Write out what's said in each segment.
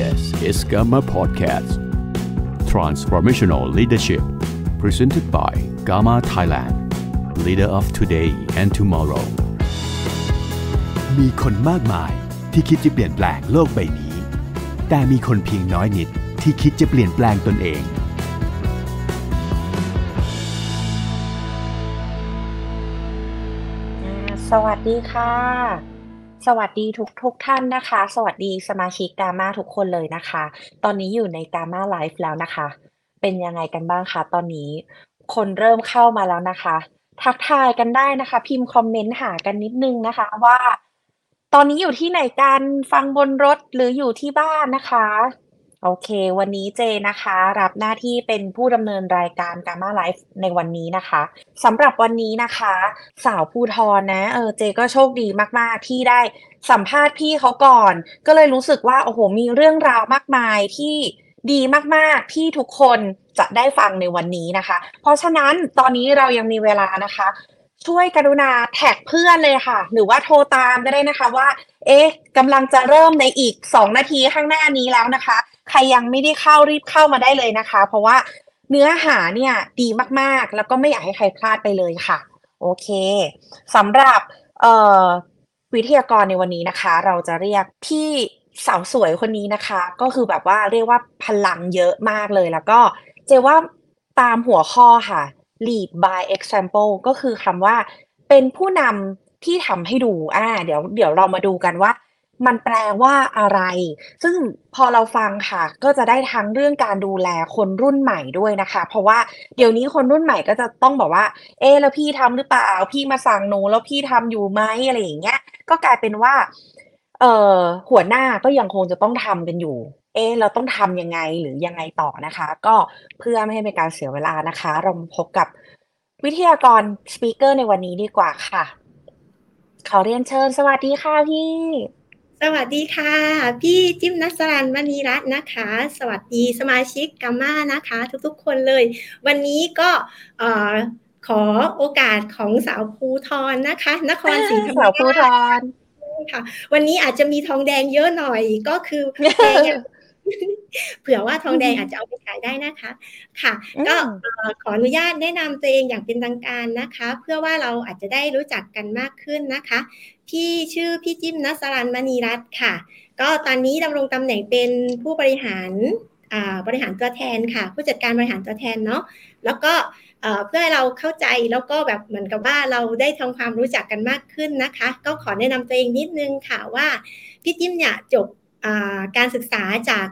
This is Gamma Podcast Transformational Leadership Presented by Gamma Thailand Leader of today and tomorrow มีคนมากมายที่คิดจะเปลี่ยนแปลงโลกใบนี้ แต่มีคนเพียงน้อยนิดที่คิดจะเปลี่ยนแปลงตนเอง สวัสดีค่ะ สวัสดีทุกทุกท่านนะคะ สวัสดีสมาชิกกามาทุกคนเลยนะคะ ตอนนี้อยู่ในกามาไลฟ์แล้วนะคะ เป็นยังไงกันบ้างคะตอนนี้ คนเริ่มเข้ามาแล้วนะคะ ทักทายกันได้นะคะ พิมพ์คอมเมนต์หากันนิดนึงนะคะว่า ตอนนี้อยู่ที่ไหนกันฟังบนรถหรืออยู่ที่บ้านนะคะ โอเค วันนี้เจนะคะ รับหน้าที่เป็นผู้ดำเนินรายการ Gamma Life ในวันนี้นะคะสำหรับวันนี้นะคะ สาวภูทรนะเออเจก็โชคดีมากๆที่ได้สัมภาษณ์พี่เขาก่อน ก็เลยรู้สึกว่าโอ้โหมีเรื่องราวมากมายที่ดีมากๆที่ทุกคนจะได้ฟังในวันนี้นะคะ เพราะฉะนั้นตอนนี้เรายังมีเวลานะคะ ช่วยกรุณาแท็กเพื่อนเลยค่ะ หรือว่าโทรตามก็ได้นะคะว่า เอ๊ะกำลังจะเริ่มในอีก 2 นาทีข้างหน้านี้แล้วนะคะ ใครยังไม่ได้เข้ารีบเข้ามาได้เลยนะคะ เพราะว่าเนื้อหาเนี่ยดีมากๆ แล้วก็ไม่อยากให้ใครพลาดไปเลยค่ะ โอเคสำหรับเอ่อวิทยากรในวันนี้นะคะ เราจะเรียกพี่สาวสวยคนนี้นะคะ ก็คือแบบว่าเรียกว่าพลังเยอะมากเลยแล้วก็เจว่าตามหัวข้อค่ะ lead by example ก็คือคำว่าเป็นผู้นำ ที่ทำให้ดูอ่าเดี๋ยวเดี๋ยวเรามาดูกันว่า มันแปลว่าอะไร ซึ่งพอเราฟังค่ะ ก็จะได้ทั้งเรื่องการดูแลคนรุ่นใหม่ด้วยนะคะ เพราะว่าเดี๋ยวนี้คนรุ่นใหม่ก็จะต้องบอกว่า เอ๊แล้วพี่ทำหรือเปล่า พี่มาสั่งหนูแล้วพี่ทำอยู่ไหมอะไรอย่างเงี้ย ก็กลายเป็นว่า เอ่อหัวหน้าก็ยังคงจะต้องทำกันอยู่เอ๊เราต้องทำยังไงหรือยังไงต่อนะคะ ก็เพื่อไม่ให้เป็นการเสียเวลานะคะ เราพบกับวิทยากรสปีกเกอร์ในวันนี้ดีกว่าค่ะ ขอเรียนเชิญสวัสดีค่ะพี่ สวัสดีค่ะ พี่จิ้มนัสรันมณีรัตน์นะคะ สวัสดีสมาชิกกัมมานะคะ ทุกๆคนเลย วันนี้ก็เอ่อขอโอกาสของสาวภูทรนะคะ นครศรีธรรมสาราวภูทชรค่ะ วันนี้อาจจะมีทองแดงเยอะหน่อยก็คือแดง เผื่อว่าทองแดงอาจจะเอาไปขายได้นะคะ ค่ะอืมก็เอ่อขออนุญาตแนะนำตัวเองอย่างเป็นทางการนะคะ เพื่อว่าเราอาจจะได้รู้จักกันมากขึ้นนะคะ พี่ชื่อพี่จิ้มนัสรันมณีรัตน์ค่ะ ก็ตอนนี้ดำรงตำแหน่งเป็นผู้บริหารอ่าบริหารตัวแทนค่ะ ผู้จัดการบริหารตัวแทนเนาะแล้วก็เอ่อเพื่อให้เราเข้าใจแล้วก็แบบเหมือนกับว่าเราได้ทำความรู้จักกันมากขึ้นนะคะ ก็ขอแนะนำตัวเองนิดนึงค่ะว่าพี่จิ้มเนี่ยจบอ่า การศึกษาจาก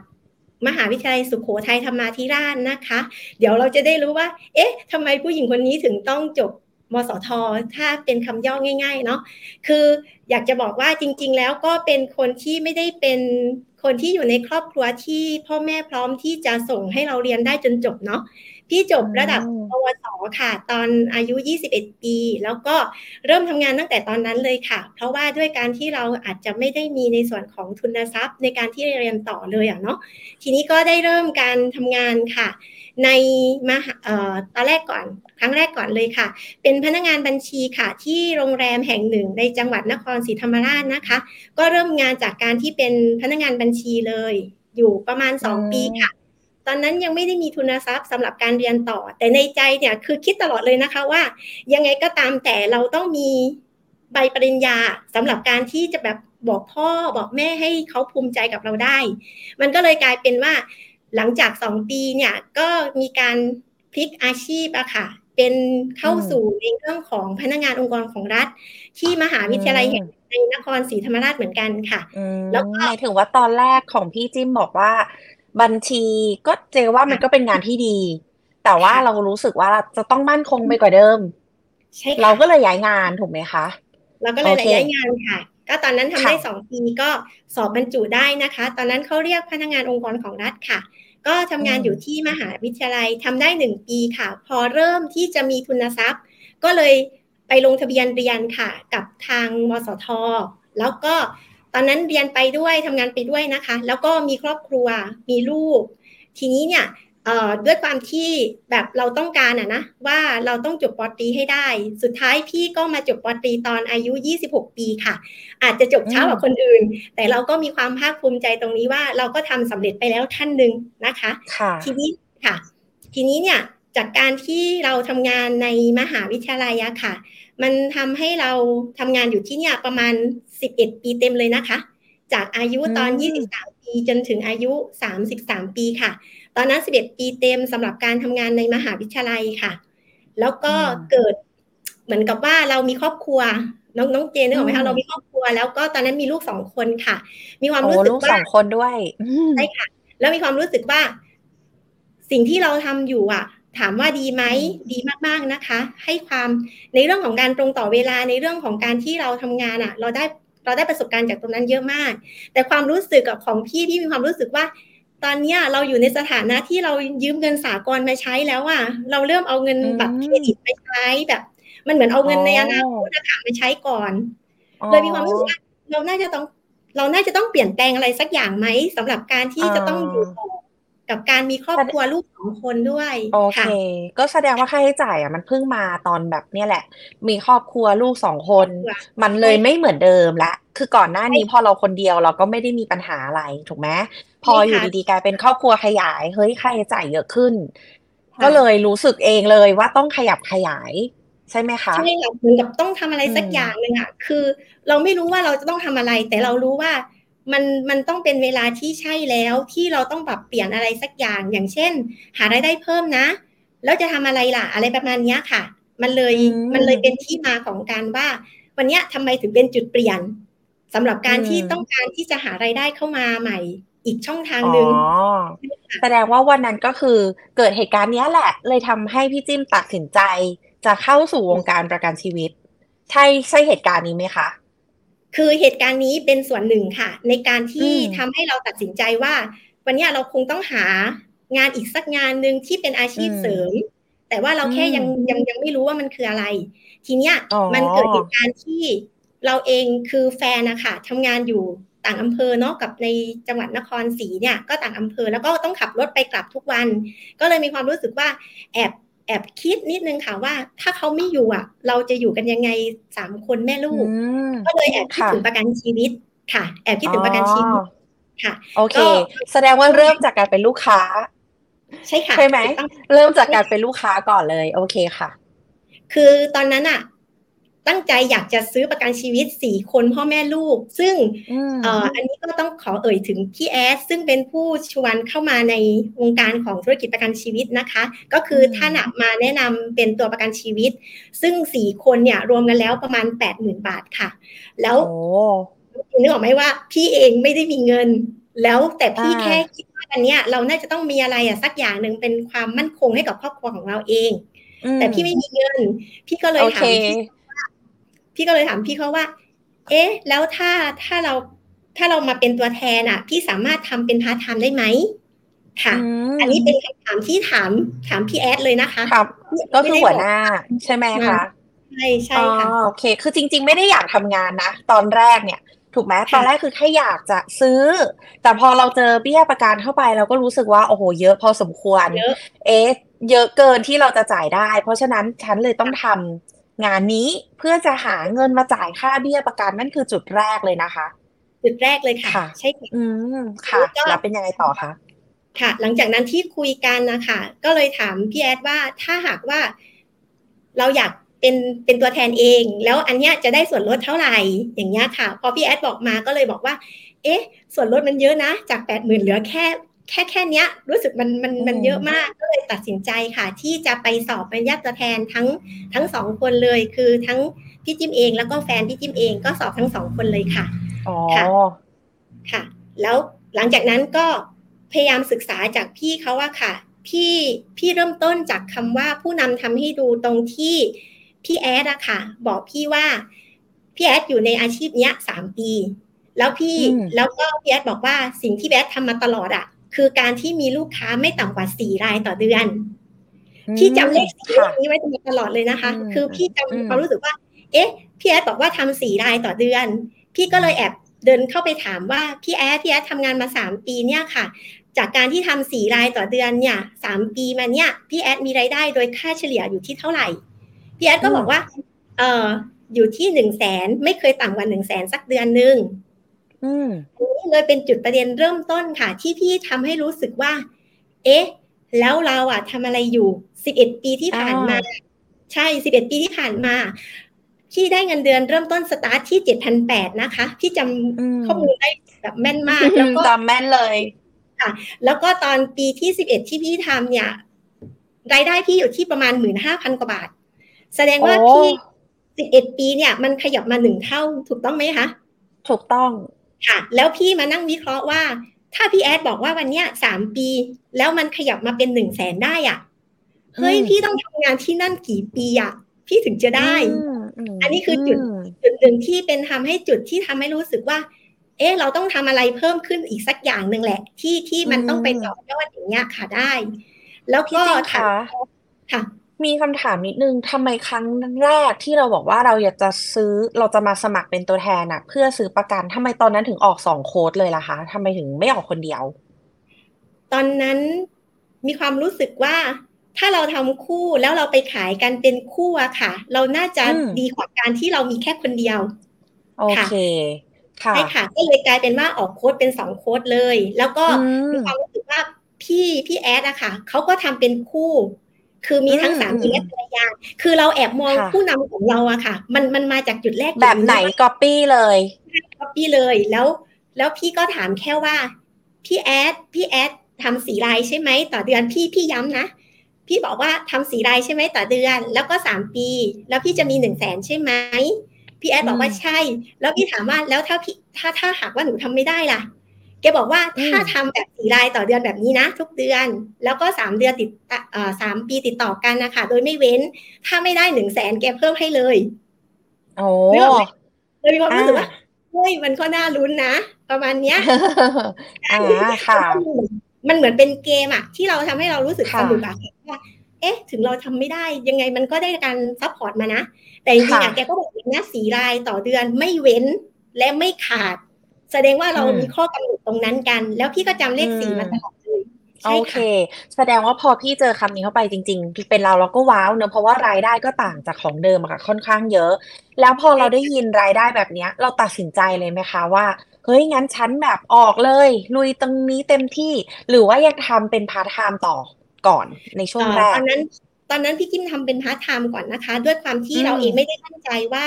มหาวิทยาลัยสุขโขทัยธรรมาธิราชนะคะ เดี๋ยวเราจะได้รู้ว่า เอ๊ะทำไมผู้หญิงคนนี้ถึงต้องจบมสท ถ้าเป็นคำย่อง่าย ๆ เนาะคืออยากจะบอกว่าจริง ๆ แล้วก็เป็นคนที่ไม่ได้เป็นคนที่อยู่ในครอบครัวที่พ่อแม่พร้อมที่จะส่งให้เราเรียนได้จนจบเนาะ พี่จบระดับอืมปวสค่ะ ตอนอายุ 21 ปี แล้วก็เริ่มทำงานตั้งแต่ตอนนั้นเลยค่ะ เพราะว่าด้วยการที่เราอาจจะไม่ได้มีในส่วนของทุนทรัพย์ ในการที่เรียนต่อเลยอะเนาะทีนี้ก็ได้เริ่มการทำงานค่ะ ในมหาเอ่อตอนแรกก่อนครั้งแรกก่อนเลยค่ะ เป็นพนักงานบัญชีค่ะ ที่โรงแรมแห่งหนึ่งในจังหวัดนครศรีธรรมราชนะคะ ก็เริ่มงานจากการที่เป็นพนักงานบัญชีเลย อยู่ประมาณอืม2ปีค่ะ ตอนนั้นยังไม่ได้มีทุนทรัพย์สำหรับการเรียนต่อ แต่ในใจเนี่ยคือคิดตลอดเลยนะคะว่า ยังไงก็ตามแต่เราต้องมีใบปริญญาสำหรับการที่จะแบบบอกพ่อบอกแม่ให้เขาภูมิใจกับเราได้ มันก็เลยกลายเป็นว่า หลังจากสองปีเนี่ยก็มีการพลิกอาชีพอะค่ะ เป็นเข้าอืมสู่ในเรื่องของพนักงานองค์กรของรัฐ ที่มหาวิทยาลัยแห่งในนครศรีธรรมราชเหมือนกันค่ะอืมแล้วก็หมายถึงว่าตอนแรกของพี่จิ้มบอกว่า บัญชีก็เจว่ามันก็เป็นงานที่ดี แต่ว่าค่ะเรารู้สึกว่าจะต้องมั่นคงไปกว่าเดิมใช่ค่ะเราก็เลยย้ายงานถูกไหมคะเราก็เลยโอเคย้ายงานค่ะ ก็ตอนนั้นทำได้ค่ะสองปีก็สอบบรรจุได้นะคะ ตอนนั้นเขาเรียกพนักงานองค์กรของรัฐค่ะ ก็ทำงานอืมอยู่ที่มหาวิทยาลัยทำได้หนึ่งปีค่ะ พอเริ่มที่จะมีทุนทรัพย์ ก็เลยไปลงทะเบียนเรียนค่ะ กับทางมสทแล้วก็ ตอนนั้นเรียนไปด้วยทำงานไปด้วยนะคะ แล้วก็มีครอบครัวมีลูก ทีนี้เนี่ยเอ่อด้วยความที่แบบเราต้องการอะนะว่าเราต้องจบปอตรีให้ได้ สุดท้ายพี่ก็มาจบปอตรีตอนอายุ 26 ปีค่ะ อาจจะจบเช้ากว่าคนอื่น แต่เราก็มีความภาคภูมิใจตรงนี้ว่าเราก็ทำสำเร็จไปแล้วท่านหนึ่งนะคะค่ะทีนี้ค่ะ ทีนี้เนี่ยจากการที่เราทำงานในมหาวิทยาลัยอะค่ะ มันทำให้เราทำงานอยู่ที่เนี่ยประมาณ 11 ปีเต็มเลยนะคะ จากอายุตอนอืม23 ปีจนถึงอายุ 33 ปีค่ะ ตอนนั้น 11 ปีเต็มสำหรับการทำงานในมหาวิทยาลัยค่ะ แล้วก็อืมเกิดเหมือนกับว่าเรามีครอบครัว น้องน้องเจนนึกออกไหมอืคะมเรามีครอบครัว แล้วก็ตอนนั้นมีลูกสองคนค่ะ มีความโอ้รู้สึกลูกว่าสองคนด้วยอืมใช่ค่ะ แล้วมีความรู้สึกว่า สิ่งที่เราทำอยู่อะ ถามว่าดีไหมอืมดีมากๆนะคะ ให้ความในเรื่องของการตรงต่อเวลาในเรื่องของการที่เราทำงานอะ เราได้เราได้ประสบการณ์จากตรงนั้นเยอะมาก แต่ความรู้สึกกับของพี่พี่มีความรู้สึกว่า ตอนเนี้ยเราอยู่ในสถานะที่เรายืมเงินสากลมาใช้แล้วอะเราเริ่มเอาเงินอืมบัตรเครดิตไปใช้แบบ มันเหมือนเอาเงินในอนาคตนะคะมาใช้ก่อนเลยมีความรู้สึกว่าเราน่าจะต้องเราน่าจะต้องเปลี่ยนแปลงอะไรสักอย่างไหมสำหรับการที่จะต้องอยู่ต่อ กับการมีครอบครัวลูกสองคนด้วยโอเคค่ะก็แสดงว่าค่าใช้จ่ายอะมันเพิ่งมาตอนแบบเนี่ยแหละ มีครอบครัวลูกสองคนครอบครัวมันเลยใช่ไม่เหมือนเดิมละคือก่อนหน้านี้ใช่พอเราคนเดียวเราก็ไม่ได้มีปัญหาอะไรถูกไหมพอใช่อยู่ค่ะดีๆกลายเป็นครอบครัวขยายเฮ้ยค่าใช้จ่ายเยอะขึ้นค่ะก็เลยรู้สึกเองเลยว่าต้องขยับขยายใช่ไหมคะใช่ค่ะเหมือนกับต้องทำอะไรสักอืมอย่างหนึ่งอะคือ เราไม่รู้ว่าเราจะต้องทำอะไร แต่เรารู้ว่า มันมันต้องเป็นเวลาที่ใช่แล้วที่เราต้องปรับเปลี่ยนอะไรสักอย่าง อย่างเช่น หารายได้เพิ่มนะ แล้วจะทำอะไรล่ะ อะไรประมาณเนี้ยค่ะ มันเลยอืมมันเลยเป็นที่มาของการว่า วันเนี้ยทำไมถึงเป็นจุดเปลี่ยนสำหรับการอืมที่ต้องการที่จะหารายได้เข้ามาใหม่ อีกช่องทางอ๋อหนึ่งแสดงว่าวันนั้นก็คือเกิดเหตุการณ์เนี้ยแหละ เลยทำให้พี่จิ้มตัดสินใจ จะเข้าสู่วงการประกันชีวิต ใช่ใช่เหตุการณ์นี้ไหมคะ คือเหตุการณ์นี้เป็นส่วนหนึ่งค่ะ ในการที่อืมทำให้เราตัดสินใจว่า วันเนี้ยเราคงต้องหางานอีกสักงานหนึ่งที่เป็นอาชีพอืมเสริม แต่ว่าเราแค่ยังอืมยังยังไม่รู้ว่ามันคืออะไร ทีเนี้ยอ๋อมันเกิดเหตุการณ์ที่เราเองคือแฟนนะคะทำงานอยู่ต่างอำเภอเนาะกับในจังหวัดนครศรีเนี่ยก็ต่างอำเภอแล้วก็ต้องขับรถไปกลับทุกวัน ก็เลยมีความรู้สึกว่าแอบ แอบคิดนิดนึงค่ะว่า ถ้าเขาไม่อยู่อะ เราจะอยู่กันยังไงสามคนแม่ลูกอืมก็เลยแอบคิดค่ะถึงประกันชีวิตค่ะ แอบคิดถึงประกันชีวิตอ๋อค่ะ โอเคก็แสดงว่าเริ่มจากการเป็นลูกค้า ใช่ค่ะใช่ไหมถูกต้องเริ่มจากการเป็นลูกค้าก่อนเลย โอเคค่ะ คือตอนนั้นอะ ตั้งใจอยากจะซื้อประกันชีวิตสี่คนพ่อแม่ลูก ซึ่งอืมเอ่ออันนี้ก็ต้องขอเอ่ยถึงพี่แอดซึ่งเป็นผู้ชวนเข้ามาในวงการของธุรกิจประกันชีวิตนะคะ ก็คืออมท่านอะมาแนะนำเป็นตัวประกันชีวิต ซึ่งสี่คนเนี่ยรวมกันแล้วประมาณแปดหมื่นบาทค่ะ แล้วโอ้นึกออกไหมว่าพี่เองไม่ได้มีเงิน แล้วแต่พี่อ่าแค่คิดว่าอันเนี้ยเราน่าจะต้องมีอะไรอะสักอย่างหนึ่งเป็นความมั่นคงให้กับครอบครัวของเราเองอืมแต่พี่ไม่มีเงิน พี่ก็เลยโอเค ถาม พี่ว่าพี่ก็เลยถามพี่เขาว่า เอ๊ะ แล้วถ้าถ้าเราถ้าเรามาเป็นตัวแทนอะ พี่สามารถทำเป็นพาร์ทไทม์ได้ไหมค่ะอืมอันนี้เป็นคำถามที่ถามถามพี่แอดเลยนะคะครับก็คือหัวหน้าไม่ได้ใช่ไหมบอกคะใช่ใช่อ๋อค่ะโอเค คือจริง ๆ ไม่ได้อยากทำงานนะ ตอนแรกเนี่ย ถูกไหมค่ะตอนแรกคือแค่อยากจะซื้อ แต่พอเราเจอเบี้ยประกันเข้าไปเราก็รู้สึกว่าโอ้โหเยอะพอสมควรเยอะเอ๊ะเยอะเกินที่เราจะจ่ายได้ เพราะฉะนั้นฉันเลยต้องทำ งานนี้เพื่อจะหาเงินมาจ่ายค่าเบี้ยประกันนั่นคือจุดแรกเลยนะคะ จุดแรกเลยค่ะค่ะใช่ค่ะอืมค่ะแล้วก็แล้วเป็นยังไงต่อคะค่ะ หลังจากนั้นที่คุยกันนะคะก็เลยถามพี่แอดว่าถ้าหากว่าเราอยากเป็นเป็นตัวแทนเอง แล้วอันเนี้ยจะได้ส่วนลดเท่าไหร่อย่างเงี้ยค่ะ พอพี่แอดบอกมาก็เลยบอกว่า เอ๊ะ ส่วนลดมันเยอะนะ จากแปดหมื่นเหลือแค่ แค่แค่เนี้ยรู้สึกมันมันมันอืมเยอะมากก็เลยตัดสินใจค่ะ ที่จะไปสอบเป็นญาติตัวแทนทั้งทั้งสองคนเลย คือทั้งพี่จิ้มเองแล้วก็แฟนพี่จิ้มเองก็สอบทั้งสองคนเลยค่ะอ๋อค่ะค่ะ แล้วหลังจากนั้นก็พยายามศึกษาจากพี่เขาว่าค่ะ พี่พี่เริ่มต้นจากคำว่าผู้นำทำให้ดูตรงที่พี่แอดอะค่ะ บอกพี่ว่าพี่แอดอยู่ในอาชีพเนี้ยสามปี แล้วพี่อืมแล้วก็พี่แอดบอกว่าสิ่งที่พี่แอดทำมาตลอดอะ คือการที่มีลูกค้าไม่ต่ำกว่าสี่รายต่อเดือน พี่จำเลขสี่เลค่ะขนี้ไว้ตลอดเลยนะคะอืมคือพี่จำอืมความรู้สึกว่า เอ๊ะ พี่แอดบอกว่าทำสี่รายต่อเดือน พี่ก็เลยแอบเดินเข้าไปถามว่าพี่แอดพี่แอดทำงานมาสามปีเนี่ยค่ะ จากการที่ทำสี่รายต่อเดือนเนี่ยสามปีมาเนี่ยพี่แอดมีรายได้โดยค่าเฉลี่ยอยู่ที่เท่าไหร่ พี่แอดก็บอกว่า เอออยู่ที่หนึ่งแสนไม่เคยต่ำกว่าหนึ่งแสนสักเดือนหนึ่งอืม นี่เลยเป็นจุดประเด็นเริ่มต้นค่ะ ที่พี่ทำให้รู้สึกว่า เอ๊ะ แล้วเราอะทำอะไรอยู่สิบเอ็ดปีที่ผ่านมา ใช่สิบเอ็ดปีที่ผ่านมาพี่ได้เงินเดือนเริ่มต้นสตาร์ทที่เจ็ดพันแปดนะคะพี่จอืมำข้อมูลได้แบบแม่นมากแล้วก็จำแม่นเลยแล้วก็ตอนปีที่สิบเอ็ดที่พี่ทำเนี่ยรายได้พี่อยู่ที่ประมาณหมื่นห้าพันกว่าบาท แสดงว่าโอ้พี่สิบเอ็ดปีเนี่ย มันขยับมาหนึ่งเท่าถูกต้องไหมคะ ถูกต้อง ค่ะ แล้วพี่มานั่งวิเคราะห์ว่า ถ้าพี่แอดบอกว่าวันเนี้ยสามปี แล้วมันขยับมาเป็นหนึ่งแสนได้อะเฮ้ยอืมพี่ต้องทำงานที่นั่นกี่ปีอะพี่ถึงจะได้มอันนี้คือจุดมจุดหนึ่งที่เป็นทำให้จุดที่ทำให้รู้สึกว่า เอ๊ะเราต้องทำอะไรเพิ่มขึ้นอีกสักอย่างหนึ่งแหละ ที่ที่มันต้องไปต่อยอดอย่างเงี้ยค่ะได้ แล้วพี่ก็จิ้มคะค่ะ มีคำถามนิดนึงทำไมครั้งแรกที่เราบอกว่าเราอยากจะซื้อ เราจะมาสมัครเป็นตัวแทนอะเพื่อซื้อประกันทำไมตอนนั้นถึงออกสองโค้ดเลยล่ะคะทำไมถึงไม่ออกคนเดียว ตอนนั้นมีความรู้สึกว่า ถ้าเราทำคู่แล้วเราไปขายกันเป็นคู่อะค่ะ เราน่าจะอืมดีกว่าการที่เรามีแค่คนเดียว โอเคค่ะใช่ค่ะก็เลยกลายเป็นว่าออกโค้ดเป็นสองโค้ดเลย แล้วก็อืมมีความรู้สึกว่าพี่พี่แอดอะค่ะเขาก็ทำเป็นคู่ คือมีทั้งอืมสามีและภรรยา คือเราแอบมองค่ะผู้นำของเราอะค่ะ มันมันมาจากจุดแรกแบบไหนก๊อปปี้เลยก๊อปปี้เลยแล้ว แล้วพี่ก็ถามแค่ว่า พี่แอดพี่แอดทำสี่รายใช่ไหมต่อเดือนพี่พี่ย้ำนะพี่บอกว่าทำสี่รายใช่ไหมต่อเดือน แล้วก็สามปี แล้วพี่จะมีหนึ่งแสนใช่ไหมพี่แอดบอกว่าอืมใช่ แล้วพี่ถามว่าแล้วถ้าพี่ถ้าถ้าหากว่าหนูทำไม่ได้ล่ะ แกบอกว่าอืมถ้าทำแบบสี่รายต่อเดือนแบบนี้นะ ทุกเดือน แล้วก็สามเดือนติดตะเอ่อสามปีติดต่อกันนะคะโดยไม่เว้นถ้าไม่ได้หนึ่งแสนแกเพิ่มให้เลยโอ้นึกออกไหมเลยมีความอ่ารู้สึกว่าเฮ้ยมันก็น่าลุ้นนะ ประมาณเนี้ยอ่าค่ะมันเหมือนเป็นเกมอะที่เราทำให้เรารู้สึกค่ะสนุกอะว่าเอ๊ะ ถึงเราทำไม่ได้ยังไงมันก็ได้การ support มานะ แต่จริงๆอะค่ะแกก็บอกอย่างนี้สี่รายต่อเดือนไม่เว้นและไม่ขาด แสดงว่าเราอืมมีข้อกำหนดตรงนั้นกัน แล้วพี่ก็จำเลขสี่อืมมาตลอดเลยโอใช่เคค่ะแสดงว่าพอพี่เจอคำนี้เข้าไปจริง ๆ เป็นเราเราก็ wow เนอะเพราะว่ารายได้ก็ต่างจากของเดิมอะค่ะค่อนข้างเยอะ แล้วพอเราได้ยินรายได้แบบเนี้ย เราตัดสินใจเลยไหมคะว่าเฮ้ยงั้นฉันแบบออกเลยลุยตรงนี้เต็มที่ หรือว่ายังทำเป็นพาร์ทไทม์ต่อก่อนในช่วงเอ่อแรกตอนนั้นตอนนั้นพี่จิ้มทำเป็นพาร์ทไทม์ก่อนนะคะ ด้วยความที่อืมเราเองไม่ได้มั่นใจว่า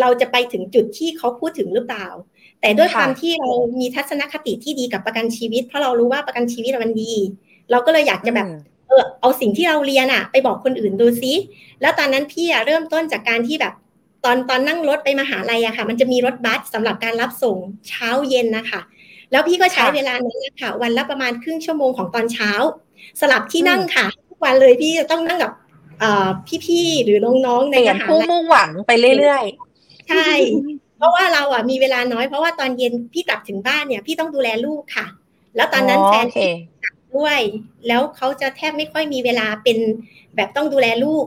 เราจะไปถึงจุดที่เขาพูดถึงหรือเปล่า แต่ด้วยค่ะความที่เรามีทัศนคติที่ดีกับประกันชีวิต เพราะเรารู้ว่าประกันชีวิตมันดี เราก็เลยอยากจะแบบอืมเออเอาสิ่งที่เราเรียนอะไปบอกคนอื่นดูซิ แล้วตอนนั้นพี่อะเริ่มต้นจากการที่แบบตอนตอนนั่งรถไปมหาลัยอะค่ะ มันจะมีรถบัสสำหรับการรับส่งเช้าเย็นนะคะ แล้วพี่ก็ใช้ค่ะเวลานั้นนะคะวันละประมาณครึ่งชั่วโมงของตอนเช้า สลับที่อืมนั่งค่ะทุกวันเลยพี่จะต้องนั่งกับเอ่อพี่ๆหรือน้องๆในเปลี่ยมนหาผู้ลัยมุ่งหวังไปเรื่อยใช่ เพราะว่าเราอะมีเวลาน้อยเพราะว่าตอนเย็นพี่กลับถึงบ้านเนี่ย พี่ต้องดูแลลูกค่ะ แล้วๆตอนนั้นอ๋อแฟนโอเคพี่ด้วย แล้วเขาจะแทบไม่ค่อยมีเวลาเป็นแบบต้องดูแลลูก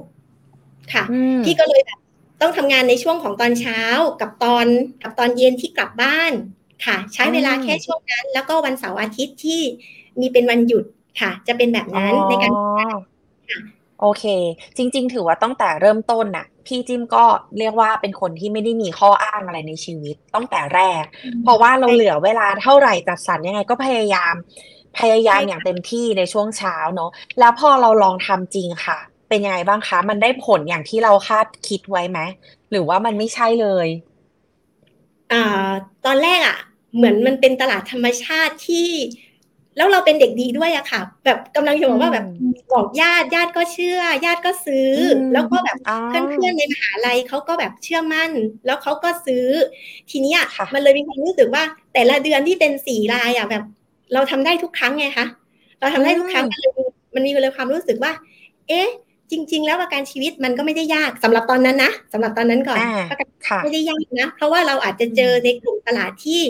ค่ะอืมพี่ก็เลยแบบต้องทำงานในช่วงของตอนเช้ากับตอนกับตอนเย็นที่กลับบ้านค่ะ ใช้เวลาอืมแค่ช่วงนั้น แล้วก็วันเสาร์อาทิตย์ที่มีเป็นวันหยุดค่ะ จะเป็นแบบนั้นในการอ๋อค่ะ โอเค จริง ๆ ถือว่าตั้งแต่เริ่มต้นน่ะ พี่จิ้มก็เรียกว่าเป็นคนที่ไม่ได้มีข้ออ้างอะไรในชีวิตตั้งแต่แรก เพราะว่าเราเหลือเวลาเท่าไหร่จัดสรรยังไงก็พยายาม พยายามใช่ค่ะอย่างเต็มที่ในช่วงเช้าเนอะแล้วพอเราลองทำจริงค่ะ เป็นยังไงบ้างคะ มันได้ผลอย่างที่เราคาดคิดไว้ไหมหรือว่ามันไม่ใช่เลยอ่าตอนแรกอะ เหมือนมันเป็นตลาดธรรมชาติที่ แล้วเราเป็นเด็กดีด้วยอะค่ะ แบบกำลังจะบอกว่าแบบอืมบอกญาติญาติก็เชื่อ ญาติก็ซื้ออมแล้วก็แบบอ๋อเพื่อนๆในมหาลัยเขาก็แบบเชื่อมั่น แล้วเขาก็ซื้อ ทีเนี้ยค่ะมันเลยมีความรู้สึกว่า แต่ละเดือนที่เป็นสี่รายอะแบบ เราทำได้ทุกครั้งไงคะเราทำได้ทุกครั้งมันเลยมันมีเลยความรู้สึกว่า เอ๊ะ จริง ๆ แล้วประกันชีวิตมันก็ไม่ได้ยากสำหรับตอนนั้นนะสำหรับตอนนั้นก่อนอ่าประกันค่ะไม่ได้ยากนะเพราะว่าเราอาจจะเจอในกลุ่มตลาดที่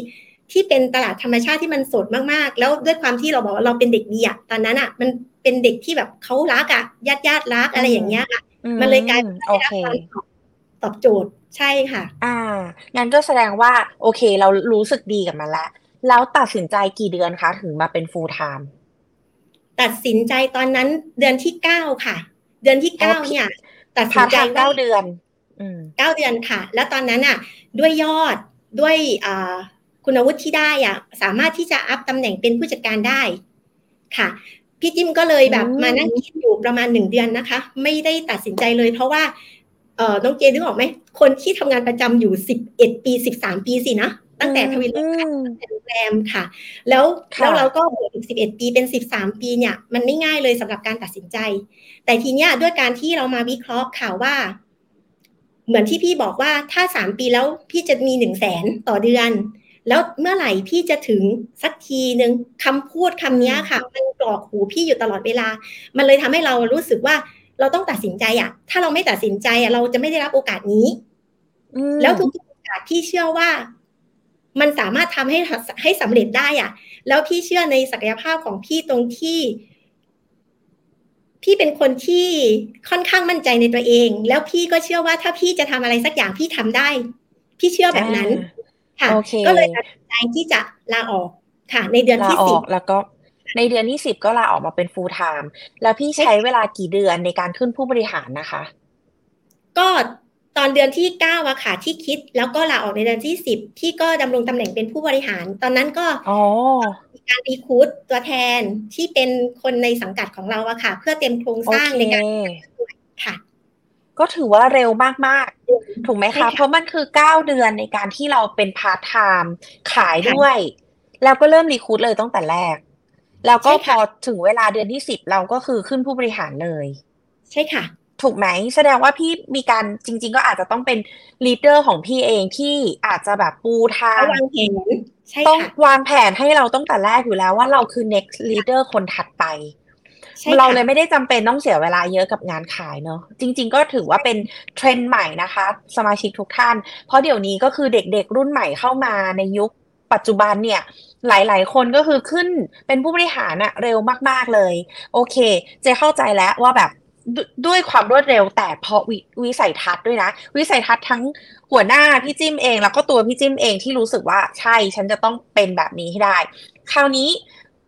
ที่เป็นตลาดธรรมชาติที่มันสดมากๆ แล้วด้วยความที่เราบอกว่าเราเป็นเด็กดีอะตอนนั้นอะมันเป็นเด็กที่แบบเขารักอะญาติญาติรักอะไรอย่างเงี้ยค่ะมันเลยกลายเป็นโอได้รับเคความตอบตอบโจทย์ใช่ค่ะ อ่างั้นก็แสดงว่าโอเค เรารู้สึกดีกับมันแล้วแล้วตัดสินใจกี่เดือนคะ ถึงมาเป็น full time ตัดสินใจตอนนั้นเดือนที่เก้าค่ะ เดือนที่เก้าเนี่ย ตัดสินใจเก้าเดือนเก้าเดือนค่ะ แล้วตอนนั้นอะ ด้วยยอดด้วย คุณวุฒิที่ได้อะสามารถที่จะอัพตำแหน่งเป็นผู้จัดการได้ค่ะ พี่จิ้มก็เลยแบบมานั่งคิดอยู่ประมาณหนึ่งเดือนนะคะ ไม่ได้ตัดสินใจเลย เพราะว่าเออน้องเจนึกออกไหมคนที่ทำงานประจำอยู่สิบเอ็ดปีสิบสามปีสินะตั้งแต่ทวินตั้งแต่โรงแรมค่ะ แล้วแล้วเราก็บวกอีกสิบเอ็ดปีเป็นสิบสามปีเนี่ย มันไม่ง่ายเลยสำหรับการตัดสินใจ แต่ทีเนี้ยด้วยการที่เรามาวิเคราะห์ข่าวว่า เหมือนที่พี่บอกว่าถ้าสามปีแล้วพี่จะมีหนึ่งแสนต่อเดือน แล้วเมื่อไหร่พี่จะถึงสักทีหนึ่งคำพูดคำนี้ค่ะ มันกรอกหูพี่อยู่ตลอดเวลา มันเลยทำให้เรารู้สึกว่าเราต้องตัดสินใจอะถ้าเราไม่ตัดสินใจอะเราจะไม่ได้รับโอกาสนี้แล้วทุกโอกาสที่เชื่อว่า มันสามารถทำให้ให้สำเร็จได้อะแล้วพี่เชื่อในศักยภาพของพี่ตรงที่ พี่เป็นคนที่ค่อนข้างมั่นใจในตัวเอง แล้วพี่ก็เชื่อว่าถ้าพี่จะทำอะไรสักอย่างพี่ทำได้ พี่เชื่อแบบนั้น ค่ะ ก็เลยตัดสินใจที่จะลาออกค่ะ ในเดือนที่สิบแล้วก็ในเดือนที่สิบก็ลาออกมาเป็น full time แล้วพี่ใช้เวลากี่เดือนในการขึ้นผู้บริหารนะคะ ก็ตอนเดือนที่เก้าอะค่ะที่คิด แล้วก็ลาออกในเดือนที่สิบที่ก็ดำรงตำแหน่งเป็นผู้บริหาร ตอนนั้นก็มีการ recruit ตัวแทนที่เป็นคนในสังกัดของเราอะค่ะ เพื่อเตรียมโครงสร้างในการค่ะ ก็ถือว่าเร็วมาก ๆ ถูกไหมคะ เพราะมันคือเก้าเดือนในการที่เราเป็นพาร์ทไทม์ขายด้วย แล้วก็เริ่ม recruit เลยตั้งแต่แรก แล้วก็พอถึงเวลาเดือนที่สิบเราก็คือขึ้นผู้บริหารเลย ใช่ค่ะ ถูกไหม แสดงว่าพี่มีการจริง ๆ ก็อาจจะต้องเป็น leader ของพี่เองที่อาจจะแบบปูทางวางแผนต้องวางแผนให้เราตั้งแต่แรกอยู่แล้วว่าเราคือ next leader คนถัดไป เราเลยไม่ได้จำเป็นต้องเสียเวลาเยอะกับงานขายเนาะจริง ๆ ก็ถือว่าเป็นเทรนด์ใหม่นะคะ สมาชิกทุกท่าน เพราะเดี๋ยวนี้ก็คือเด็กๆรุ่นใหม่เข้ามาในยุคปัจจุบันเนี่ยหลาย ๆ คนก็คือขึ้นเป็นผู้บริหารอะเร็วมาก ๆ เลย โอเค เจเข้าใจแล้วว่าแบบด้วยความรวดเร็วแต่เพราะววิสัยทัศน์ด้วยนะ วิสัยทัศน์ทั้งหัวหน้าพี่จิ้มเอง แล้วก็ตัวพี่จิ้มเองที่รู้สึกว่าใช่ฉันจะต้องเป็นแบบนี้ให้ได้ คราวนี้